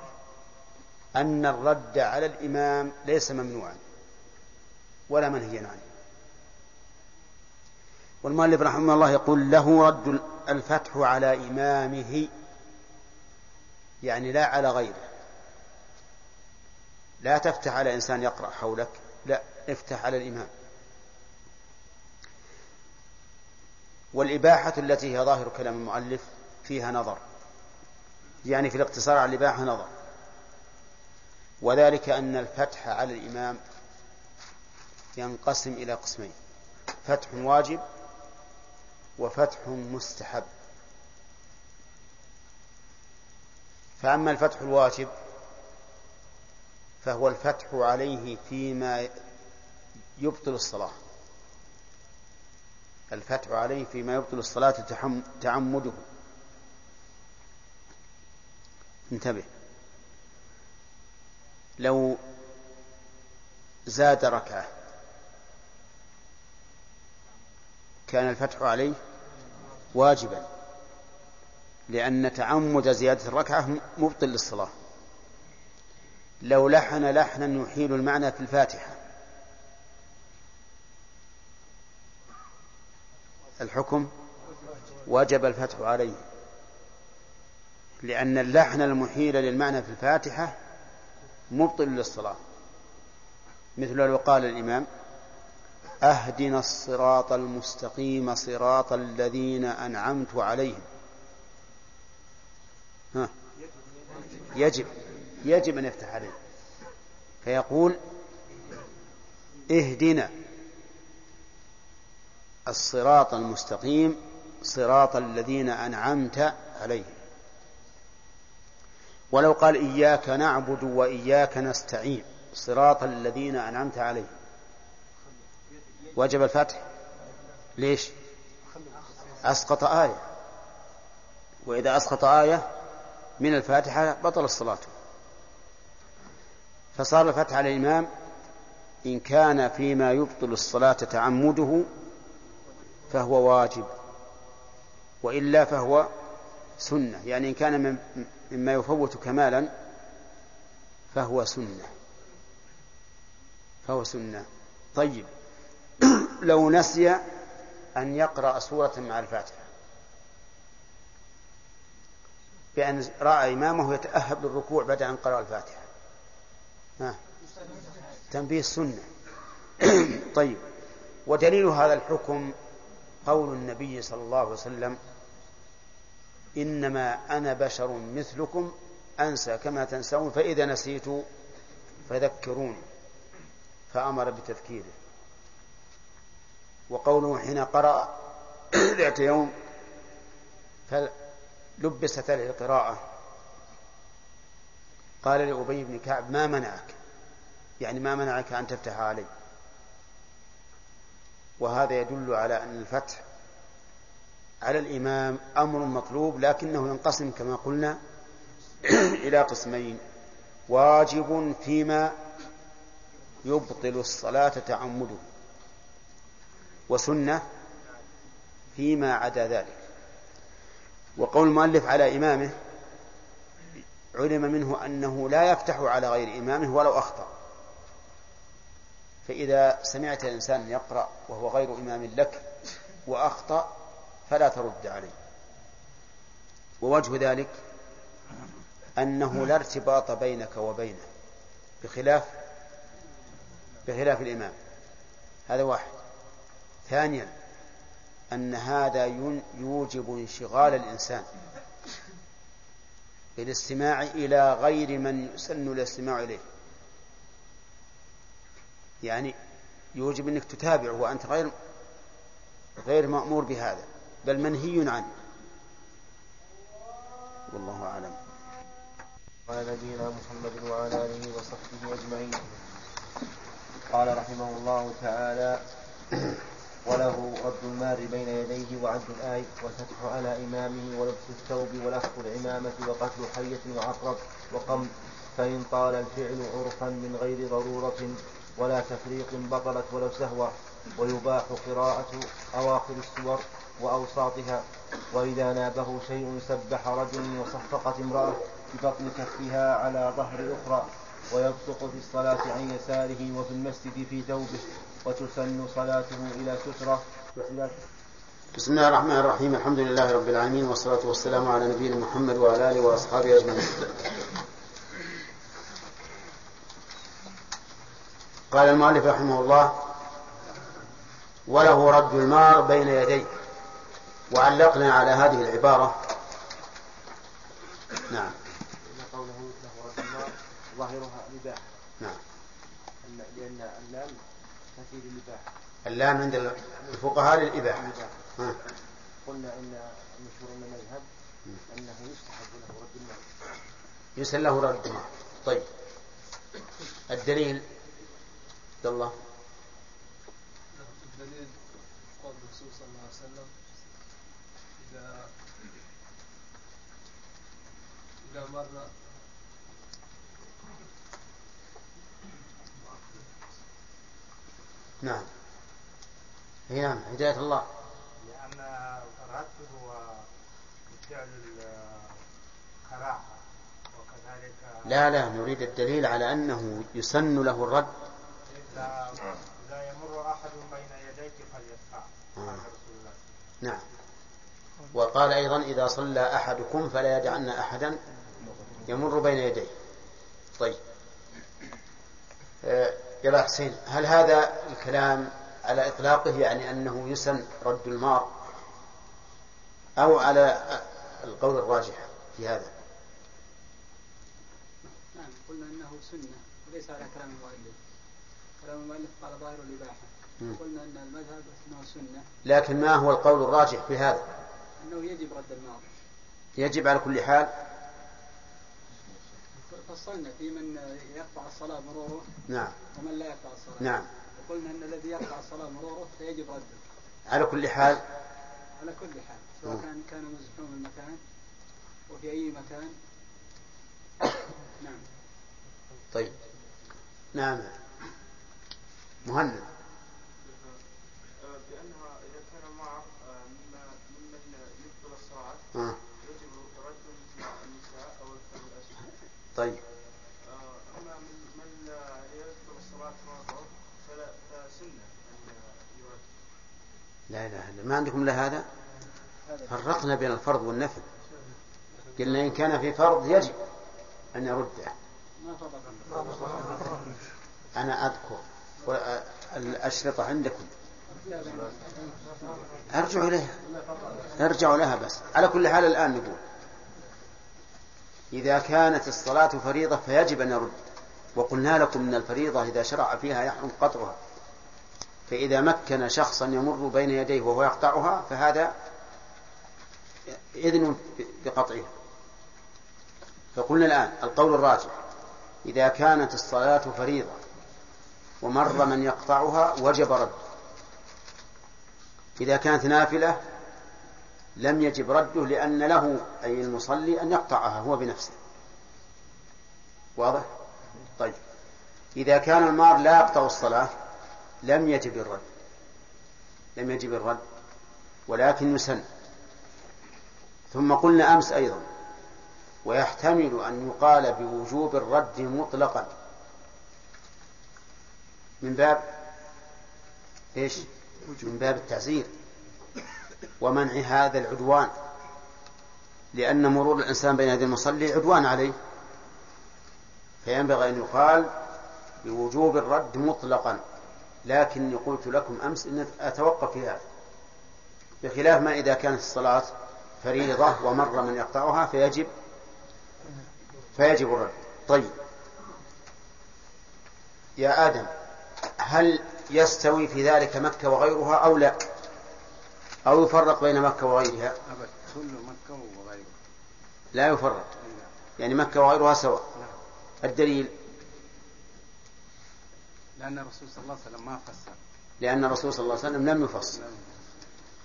أن الرد على الإمام ليس ممنوعا ولا منهيا عنه. والمؤلف رحمه الله يقول له رد الفتح على إمامه يعني لا على غيره. لا تفتح على إنسان يقرأ حولك لا افتح على الإمام. والإباحة التي هي ظاهر كلام المؤلف فيها نظر يعني في الاقتصار على الإباحة نظر. وذلك أن الفتح على الإمام ينقسم إلى قسمين. فتح واجب وفتح مستحب. فأما الفتح الواجب فهو الفتح عليه فيما يبطل الصلاة. الفتح عليه فيما يبطل الصلاة تعمده. انتبه. لو زاد ركعة كان الفتح عليه واجبا لأن تعمد زيادة الركعة مبطل للصلاة. لو لحن لحنا يحيل المعنى في الفاتحة. الحكم وجب الفتح عليه لأن اللحن المحيل للمعنى في الفاتحة مبطل للصلاة. مثل لو قال الإمام أهدنا الصراط المستقيم صراط الذين أنعمت عليهم. ها. يجب يجب أن يفتح عليه فيقول اهدنا الصراط المستقيم صراط الذين أنعمت عليهم. ولو قال إياك نعبد وإياك نستعين. صراط الذين أنعمت عليهم. وجب الفتح. ليش؟ أسقط آية. وإذا أسقط آية من الفاتحة بطل الصلاة. فصار الفتح على الإمام إن كان فيما يبطل الصلاة تعمده فهو واجب. وإلا فهو سنة. يعني إن كان من مما يفوت كمالا فهو سنة. فهو سنة. طيب. لو نسي أن يقرأ سورة مع الفاتحة. بأن رأى إمامه يتأهب للركوع بعد أن قرأ الفاتحة. ها. تنبيه السنة طيب. ودليل هذا الحكم قول النبي صلى الله عليه وسلم إنما أنا بشر مثلكم أنسى كما تنسون فإذا نسيت فذكروني فأمر بتذكيره. وقوله حين قرأ ذات يوم فلبست له القراءة. قال لأبي بن كعب ما منعك؟ يعني ما منعك أن تفتح علي. وهذا يدل على أن الفتح على الإمام أمر مطلوب لكنه ينقسم كما قلنا إلى قسمين. واجب فيما يبطل الصلاة تعمده وسنة فيما عدا ذلك. وقول المؤلف على إمامه علم منه أنه لا يفتح على غير إمامه ولو أخطأ. فإذا سمعت إنسان يقرأ وهو غير إمام لك وأخطأ فلا ترد عليه. ووجه ذلك أنه لا ارتباط بينك وبينه بخلاف بخلاف الإمام. هذا واحد. ثانيا أن هذا يوجب انشغال الإنسان بالاستماع إلى غير من يسن الاستماع إليه. يعني يوجب أنك تتابعه وأنت غير غير مأمور بهذا. بل منهي عنه. والله أعلم. على نبينا محمد وعلى آله وصحبه أجمعين. قال رحمه الله تعالى وله رد المار بين يديه وعد الآي والفتح على إمامه ولبس الثوب ولف العمامة وقتل حية وعقرب وقم فإن طال الفعل عرفا من غير ضرورة ولا تفريق بطلت ولو سهوا ويباح قراءة أواخر السور وأوساطها وإذا نابه شيء سبح رجل وصفقت امرأة ببطن كفها على ظهر أخرى ويبصق في الصلاة عن يساره وفي المسجد في ثوبه وتسن صلاته إلى سترة. بسم الله الرحمن الرحيم الحمد لله رب العالمين والصلاة والسلام على نبينا محمد وعلى آله وأصحابه أجمعين. قال المؤلف رحمه الله وله رد المار بين يديه. وعلقنا على هذه العبارة. نعم. قوله له رد المار ظاهرها الإباحة نعم. لأن اللام تفيد الإباحة اللام عند الفقهاء للإباحة ها. قلنا إن مشهور من المذهب أنه يستحب له رد المال يسأل له رد المار طيب. الدليل. عبد الله. الدليل قول الرسول صلى الله عليه وسلم إذا إذا مر نعم. إي نعم هداية الله. لأن الرد هو فعل الكراهة وكذلك لا لا نريد الدليل على أنه يسن له الرد. إذا إذا يمر أحد بين يديك فليدفع. آه. نعم. وقال أيضا إذا صلى أحدكم فلا يدعن أحدا يمر بين يديه. طيب. آه، يا حسين هل هذا الكلام على إطلاقه يعني أنه يسن رد المار أو على القول الراجح في هذا؟ نعم قلنا أنه سنة وليس على كلام المؤلف. كلام المؤلف قال ظاهر الإباحة. مم. قلنا أن المذهب إنه سنة. لكن ما هو القول الراجح في هذا؟ أنه يجب رد الماضي يجب على كل حال. فصلنا في من يقطع الصلاة مروره نعم. ومن لا يقطع الصلاة. نعم. وقلنا أن الذي يقطع الصلاة مروره فيجب رده. على كل حال. على كل حال. سواء مم. كان كان مزحوم المكان وفي أي مكان. نعم. طيب. نعم. مهند بأنها إذا كان مع مما ممن يبطل الصلاة طيب. أما من يبطل الصلاة فسنة لا لا لا ما عندكم إلا هذا؟ فرقنا بين الفرض والنفل قلنا إن كان في فرض يجب أن يرده أنا أذكر. الأشرطة عندكم. ارجعوا إليها. ارجعوا لها بس. على كل حال الآن نقول. إذا كانت الصلاة فريضة فيجب أن يرد. وقلنا لكم أن الفريضة إذا شرع فيها يحرم قطعها. فإذا مكن شخصا يمر بين يديه وهو يقطعها فهذا إذن بقطعها. فقلنا الآن القول الراجح. إذا كانت الصلاة فريضة ومر من يقطعها وجب رد. إذا كانت نافلة لم يجب رده لأن له أي المصلي أن يقطعها هو بنفسه. واضح؟ طيب. إذا كان المار لا يقطع الصلاة لم يجب الرد. لم يجب الرد ولكن يسن. ثم قلنا أمس أيضا ويحتمل أن يقال بوجوب الرد مطلقا. من باب إيش؟ من باب التعزير ومنع هذا العدوان لأن مرور الإنسان بين يدي المصلي عدوان عليه. فينبغي أن يقال بوجوب الرد مطلقا لكني قلت لكم أمس أن أتوقف في هذا. بخلاف ما إذا كانت الصلاة فريضة ومر من يقطعها فيجب فيجب الرد. طيب. يا آدم هل يستوي في ذلك مكة وغيرها أو لا؟ أو يفرق بين مكة وغيرها؟ كل مكة وغيرها. لا يفرق. يعني مكة وغيرها سواء. الدليل؟ لأن الرسول صلى الله عليه وسلم ما فسر. لأن الرسول صلى الله عليه وسلم لم يفصل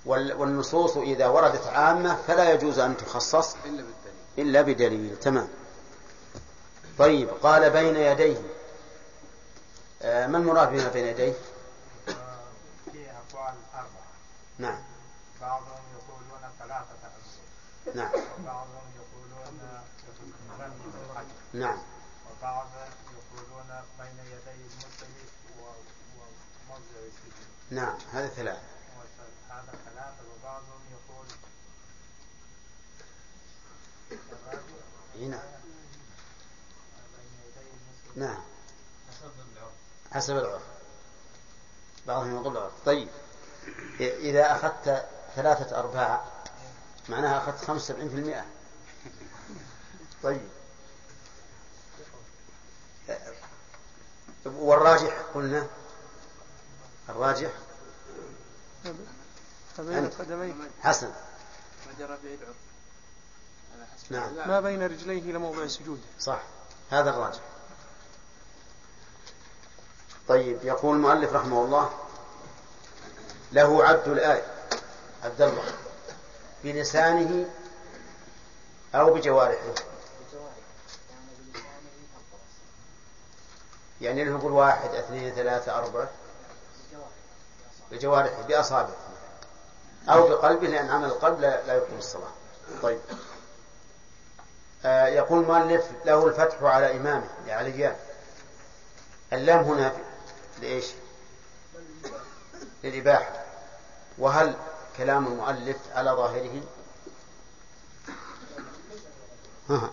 وال- والنصوص إذا وردت عامة فلا يجوز أن تخصص إلا بالدليل. إلا بدليل. تمام. طيب قال بين يديه. آه، ما المراد بما بين يديه في أقوال أربعة نعم. بعضهم يقولون ثلاثة أجزاء نعم. وبعضهم يقولون نعم. وبعضهم يقولون بين يدي المصلي و- وموضع السجود نعم. هذا ثلاثة. هذا ثلاثة. وبعضهم يقول إي نعم. بين يدي المصلي نعم حسب العرف. بعضهم يقول العرف. طيب. إذا أخذت ثلاثة أرباع معناها أخذت خمسة وسبعين في المئة. طيب. والراجح قلنا؟ الراجح؟ بين أنت. القدمين حسن. ما جرى به العرف على حسب نعم. ما بين رجليه إلى موضع السجود. صح. هذا الراجح. طيب يقول المؤلف رحمه الله له عد الآية عبد الله بلسانه أو بجوارحه. يعني له يقول واحد اثنين ثلاثة أربعة. بجوارحه بأصابعه. أو بقلبه لأن عمل القلب لا, يقيم الصلاة. طيب. آه يقول المؤلف له الفتح على إمامه لعليان اللام هنا لإيش؟ للإباحة. وهل كلام المؤلف على ظاهره؟ ها.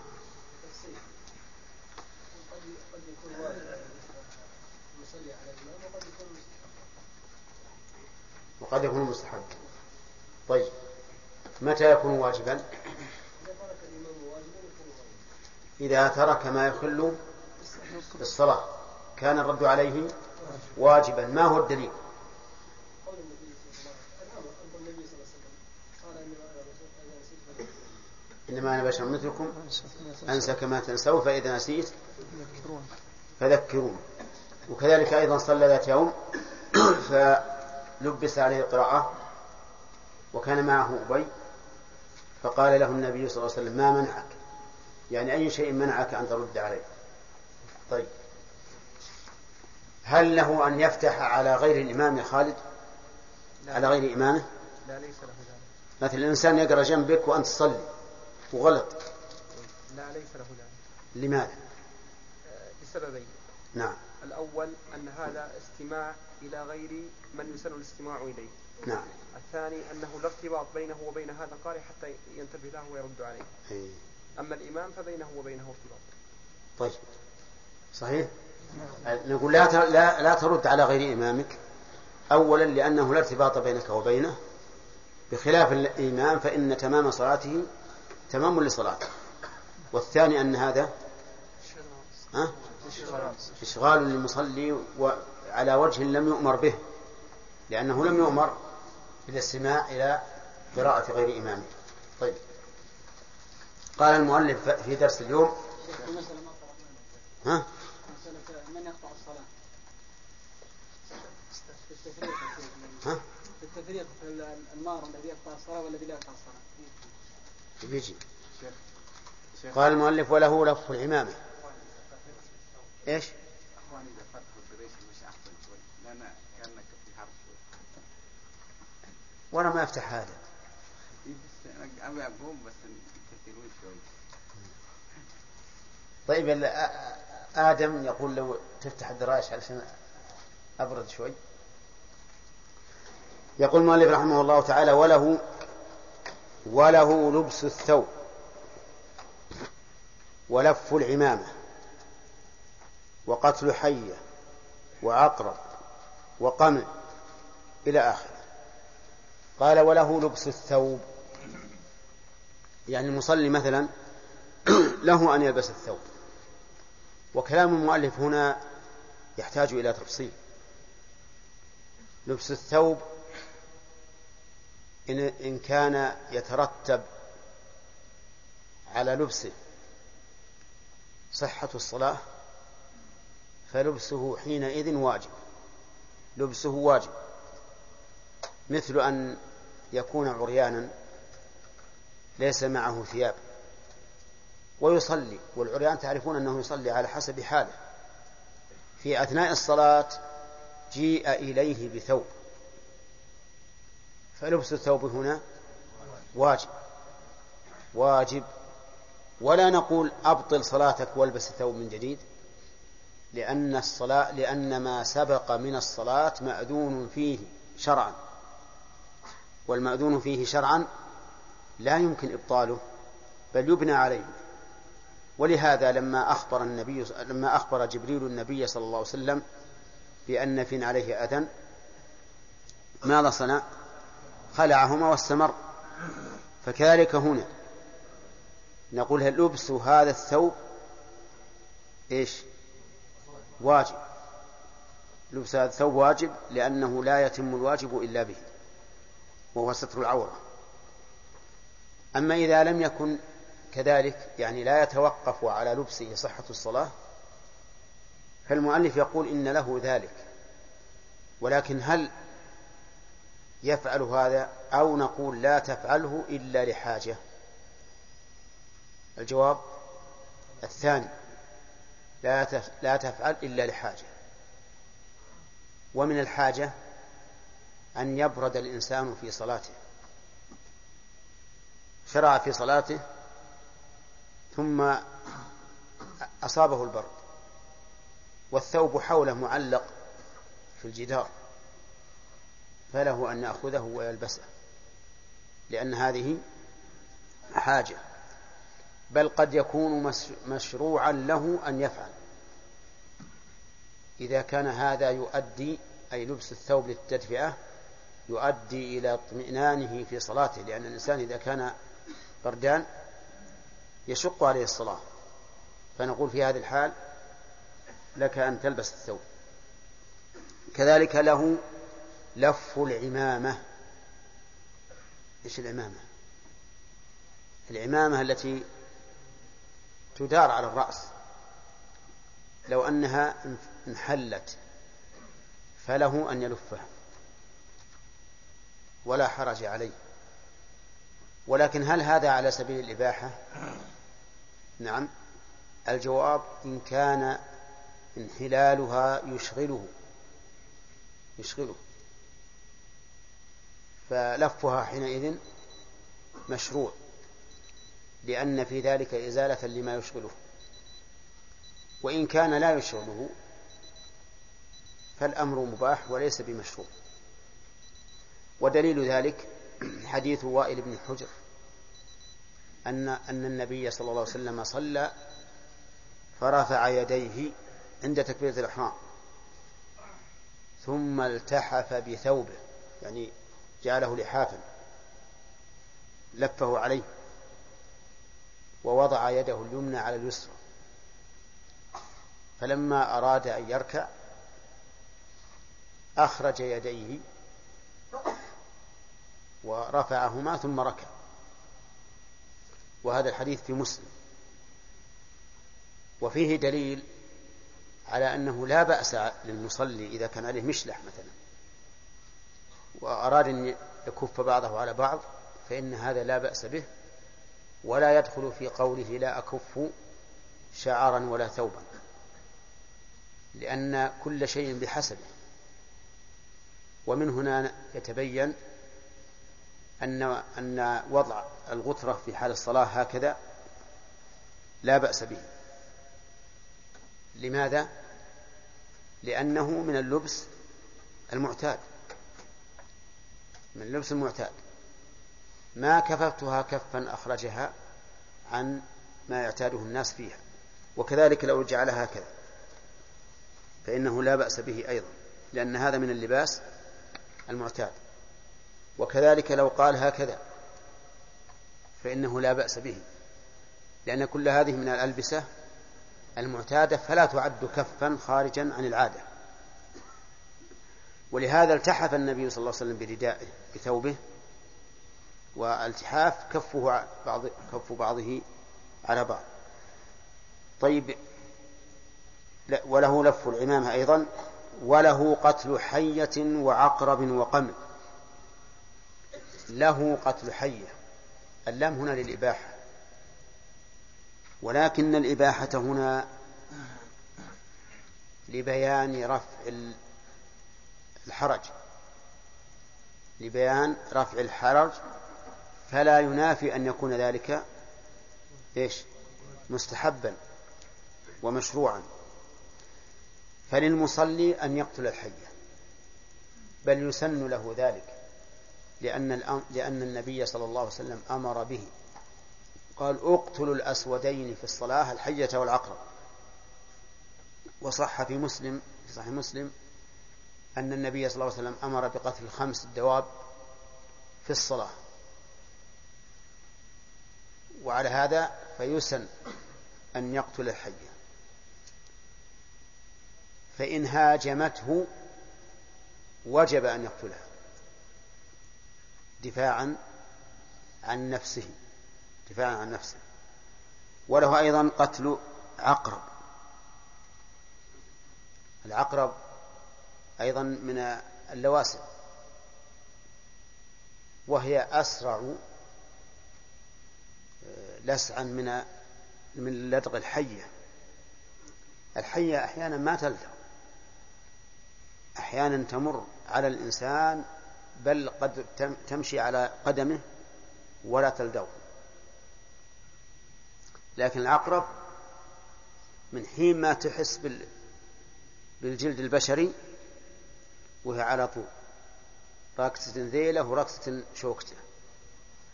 وقد يكون مستحبا طيب. متى يكون واجبا؟ إذا ترك ما يخل بالصلاة كان الرد عليه واجبا. ما هو الدليل؟ إنما أنا بشر مثلكم أنسى كما تنسوا فإذا نسيت فذكرون. وكذلك أيضا صلى ذات يوم فلبس عليه القراءة وكان معه أبي فقال له النبي صلى الله عليه وسلم ما منعك؟ يعني أي شيء منعك أن ترد عليه؟ طيب. هل له أن يفتح على غير الإمام يا خالد على غير إمامه؟ لا ليس له ذلك. مثل الإنسان يقرأ جنبك وأنت تصلي. وغلط. لا ليس له ذلك. لماذا؟ لسببين نعم. الأول أن هذا استماع إلى غير من يسن الاستماع إليه. نعم. الثاني أنه لا ارتباط بينه وبين هذا القارئ حتى ينتبه له ويرد عليه. أي. أما الإمام فبينه وبينه ارتباط. طيب. صحيح؟ نقول لا لا لا ترد على غير إمامك. أولا لأنه لا ارتباط بينك وبينه. بخلاف الإمام فإن تمام صلاته تمام لصلاته والثاني أن هذا؟ ها؟ إشغال للمصلي وعلى وجه لم يؤمر به لأنه لم يؤمر بالاستماع إلى قراءة غير إمامه. طيب. قال المؤلف في درس اليوم. ها؟ من يقطع الصلاة ها التفريق في المار الذي يقطع الصلاة والذي لا يقطع الصلاة. بيجي قال المؤلف وله لف العمامة. إيش؟ وأنا ما أفتح هذا. إيه طيب آدم يقول لو تفتح الدرايش علشان أبرد شوي. يقول المؤلف رحمه الله تعالى وله وله لبس الثوب ولف العمامة وقتل حية وعقرب وقمع إلى آخره. قال وله لبس الثوب يعني المصلي مثلا له أن يلبس الثوب. وكلام المؤلف هنا يحتاج إلى تفصيل. لبس الثوب إن, إن كان يترتب على لبسه صحة الصلاة فلبسه حينئذ واجب. لبسه واجب. مثل أن يكون عريانا ليس معه ثياب. ويصلي. والعريان تعرفون أنه يصلي على حسب حاله. في أثناء الصلاة جيء إليه بثوب. فلبس الثوب هنا. واجب. واجب. ولا نقول أبطل صلاتك والبس الثوب من جديد لأن الصلاة لأن ما سبق من الصلاة مأذون فيه شرعا. والمأذون فيه شرعا لا يمكن إبطاله بل يبنى عليه. ولهذا لما أخبر النبي لما أخبر جبريل النبي صلى الله عليه وسلم بأن في عليه أذى ماذا صنع؟ خلعهما واستمر. فكذلك هنا. نقول لبس هذا الثوب إيش؟ واجب. لبس هذا الثوب واجب لأنه لا يتم الواجب إلا به وهو ستر العورة. أما إذا لم يكن كذلك يعني لا يتوقف على لبسه صحة الصلاة فالمؤلف يقول إن له ذلك. ولكن هل يفعل هذا أو نقول لا تفعله إلا لحاجة. الجواب الثاني لا لا تفعل إلا لحاجة. ومن الحاجة أن يبرد الإنسان في صلاته. شرع في صلاته ثم أصابه البرد والثوب حوله معلق في الجدار. فله أن يأخذه ويلبسه لأن هذه حاجة بل قد يكون مشروعا له أن يفعل. إذا كان هذا يؤدي أي لبس الثوب للتدفئة يؤدي إلى اطمئنانه في صلاته لأن الإنسان إذا كان بردان يشق عليه الصلاة. فنقول في هذه الحال لك أن تلبس الثوب. كذلك له لف العمامة. إيش العمامة؟ العمامة التي تدار على الرأس. لو أنها انحلت فله أن يلفها. ولا حرج عليه. ولكن هل هذا على سبيل الإباحة؟ نعم. الجواب إن كان انحلالها يشغله. يشغله. فلفها حينئذ مشروع لأن في ذلك إزالة لما يشغله. وإن كان لا يشغله فالأمر مباح وليس بمشروع. ودليل ذلك حديث وائل بن حجر أن أن النبي صلى الله عليه وسلم صلى فرفع يديه عند تكبيرة الإحرام ثم التحف بثوبه يعني جعله لحافا لفه عليه ووضع يده اليمنى على اليسرى. فلما أراد أن يركع أخرج يديه ورفعهما ثم ركع. وهذا الحديث في مسلم. وفيه دليل على أنه لا بأس للمصلي إذا كان عليه مشلح مثلا. وأراد أن يكف بعضه على بعض فإن هذا لا بأس به ولا يدخل في قوله لا أكف شعرا ولا ثوبا لأن كل شيء بحسبه. ومن هنا يتبين أن أن وضع الغترة في حال الصلاة هكذا لا بأس به. لماذا؟ لأنه من اللبس المعتاد. من اللبس المعتاد. ما كففتها كفا أخرجها عن ما يعتاده الناس فيها. وكذلك لو جعلها هكذا فإنه لا بأس به أيضا لأن هذا من اللباس المعتاد. وكذلك لو قال هكذا فإنه لا بأس به. لأن كل هذه من الألبسة المعتادة فلا تعد كفا خارجا عن العادة. ولهذا التحف النبي صلى الله عليه وسلم بردائه بثوبه والتحاف كفه بعض كف بعضه على بعض. طيب وله لف العمامة أيضا وله قتل حية وعقرب وقمل. له قتل حية. اللام هنا للإباحة. ولكن الإباحة هنا لبيان رفع الحرج. لبيان رفع الحرج فلا ينافي أن يكون ذلك إيش؟ مستحبا ومشروعا. فللمصلي أن يقتل الحية بل يسن له ذلك لأن لأن النبي صلى الله عليه وسلم أمر به. قال اقتلوا الأسودين في الصلاة الحية والعقرب. وصح في مسلم في صحيح مسلم أن النبي صلى الله عليه وسلم أمر بقتل خمس الدواب في الصلاة. وعلى هذا فيسن أن يقتل الحية فإن هاجمته وجب أن يقتلها دفاعا عن نفسه دفاعا عن نفسه. وله أيضا قتل عقرب. العقرب أيضا من اللواسع. وهي أسرع آه، لسعا من من لدغ الحية. الحية أحيانا ما تلدغ. أحيانا تمر على الإنسان بل قد تمشي على قدمه ولا تلدغه لكن العقرب من حين ما تحس بالجلد البشري وهي على طول. راكسة ذيلة وركسة شوكتة.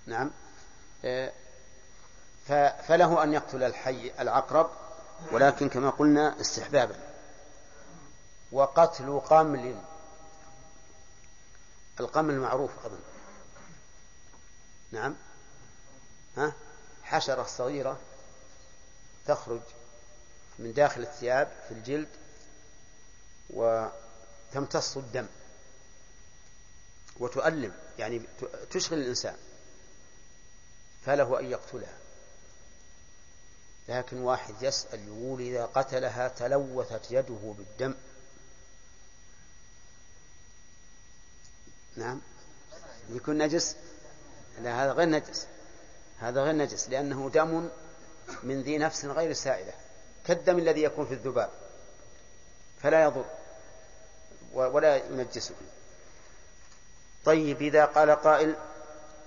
نعم. آه، فله أن يقتل الحي العقرب ولكن كما قلنا استحبابا. وقتل قمل القمل معروف أظن نعم. ها؟ حشرة صغيرة تخرج من داخل الثياب في الجلد وتمتص الدم؟ وتؤلم يعني تشغل الإنسان. فله أن يقتلها. لكن واحد يسأل يقول إذا قتلها تلوثت يده بالدم. نعم. يكون نجس؟ لا هذا غير نجس. هذا غير نجس لأنه دم من ذي نفس غير سائلة كالدم الذي يكون في الذباب. فلا يضر. ولا ينجسه طيب إذا قال قائل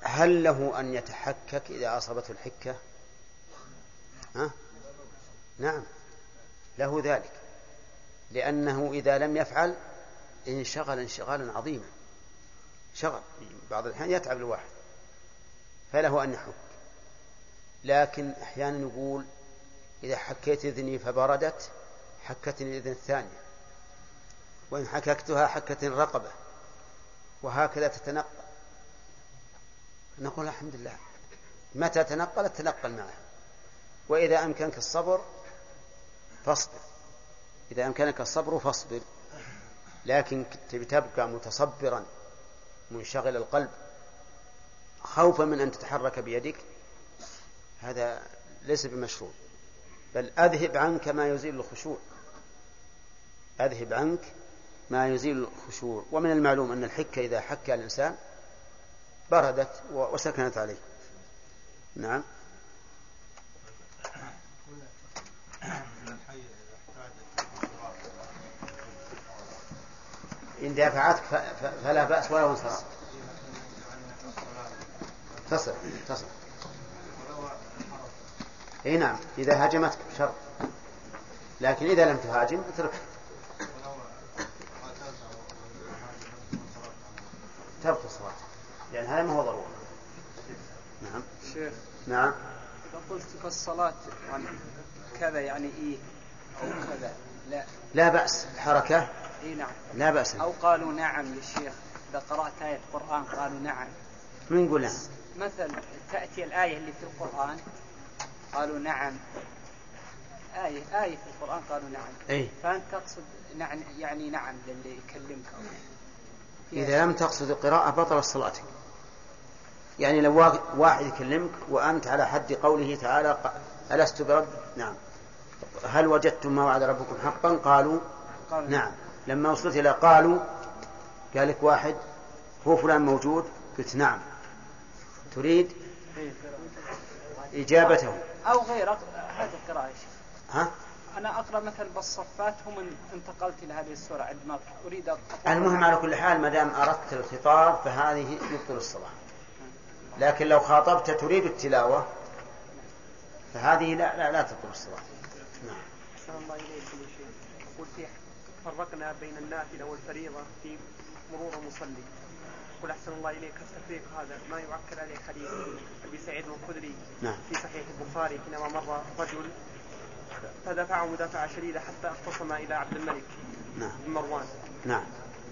هل له أن يتحكك إذا أصابته الحكة؟ ها؟ نعم له ذلك. لأنه إذا لم يفعل انشغل انشغالا عظيما. شغل بعض الأحيان يتعب الواحد فله أن يحك. لكن أحيانا يقول إذا حكيت إذني فبردت حكتني الإذن الثانية. وإن حككتها حكتني الرقبة وهكذا تتنقل. نقول الحمد لله. متى تنقلت؟ تنقل معها. وإذا أمكنك الصبر فاصبر. إذا أمكنك الصبر فاصبر. لكن تبقى متصبرا منشغل القلب خوفا من أن تتحرك بيدك هذا ليس بمشروع. بل أذهب عنك ما يزيل الخشوع. أذهب عنك ما يزيل الخشوع. ومن المعلوم أن الحكة إذا حك الإنسان بردت وسكنت عليه. نعم. إن دافعتك فلا بأس ولا انصراف تصل تصل. إي نعم إذا هاجمتك بشر لكن إذا لم تهاجم اتركها. تبطل الصلاة يعني هذا ما هو ضروري. نعم. شيخ نعم. إذا قلت في الصلاة يعني كذا يعني إيه أو كذا لا. لا بأس الحركة إيه نعم. لا بأس. أو قالوا نعم للشيخ إذا قرأت آية القرآن قالوا نعم. من يقول نعم؟ مثل تأتي الآية اللي في القرآن قالوا نعم. آية آية في القرآن قالوا نعم. أي. فأنت تقصد نعم يعني نعم للي يكلمك إذا لم تقصد القراءة بطلت صلاتك. يعني لو واحد يكلمك وأنت على حد قوله تعالى ألست برب نعم. هل وجدتم ما وعد ربكم حقا؟ قالوا قال نعم. لما وصلت إلى قالوا قال لك واحد هو فلان موجود؟ قلت نعم. تريد إجابته. أو غير هذه القراءة ها؟ أنا أقرأ مثلا بالصفات هم انتقلت إلى هذه السورة عندما أريد المهم على كل حال ما دام أردت الخطاب فهذه يبطل الصلاة. لكن لو خاطبت تريد التلاوة فهذه لا لا, لا تبطل الصلاة. نعم. الله في فرقنا بين النافلة والفريضة في مرور المصلي. يقول أحسن الله إليك التفريق هذا ما يعكر عليه حديث أبي سعيد الخدري نعم. في صحيح البخاري حينما مر رجل فدفعه مدافعة شديدة حتى اختصم إلى عبد الملك نعم. بن مروان. نعم.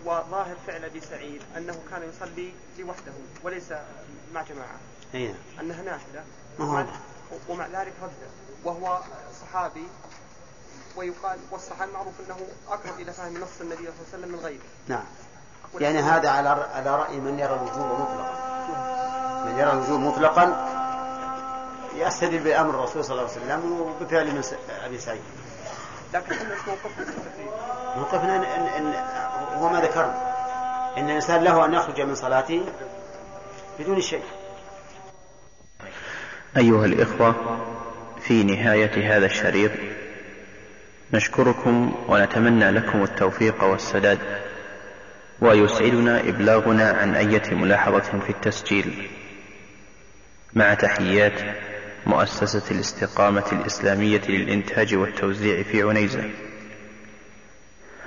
وظاهر فعل أبي سعيد أنه كان يصلي لوحده وليس مع جماعة. أي نعم. أنها نافلة. ومع, ومع ذلك رد. وهو صحابي. ويقال والصحابي معروف أنه أقرب إلى فهم نص النبي صلى الله عليه وسلم من غيره. نعم. يعني هذا على على رأي من يرى الوجوب مطلقا؟ من يرى الوجوب مطلقا؟ يستدل بأمر الرسول صلى الله عليه وسلم وبفعل من أبي سعيد. لكن موقفنا موقفنا إن, إن هو ما ذكرنا. إن الإنسان له أن يخرج من صلاته بدون شيء. أيها الإخوة في نهاية هذا الشريط نشكركم ونتمنى لكم التوفيق والسداد ويسعدنا إبلاغنا عن أية ملاحظة في التسجيل. مع تحيات. مؤسسة الاستقامة الإسلامية للإنتاج والتوزيع في عنيزة.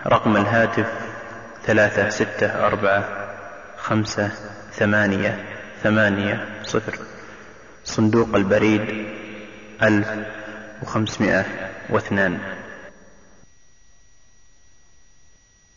رقم الهاتف ثلاثة ستة أربعة خمسة ثمانية ثمانية صفر. صندوق البريد ألف وخمسمائة واثنان.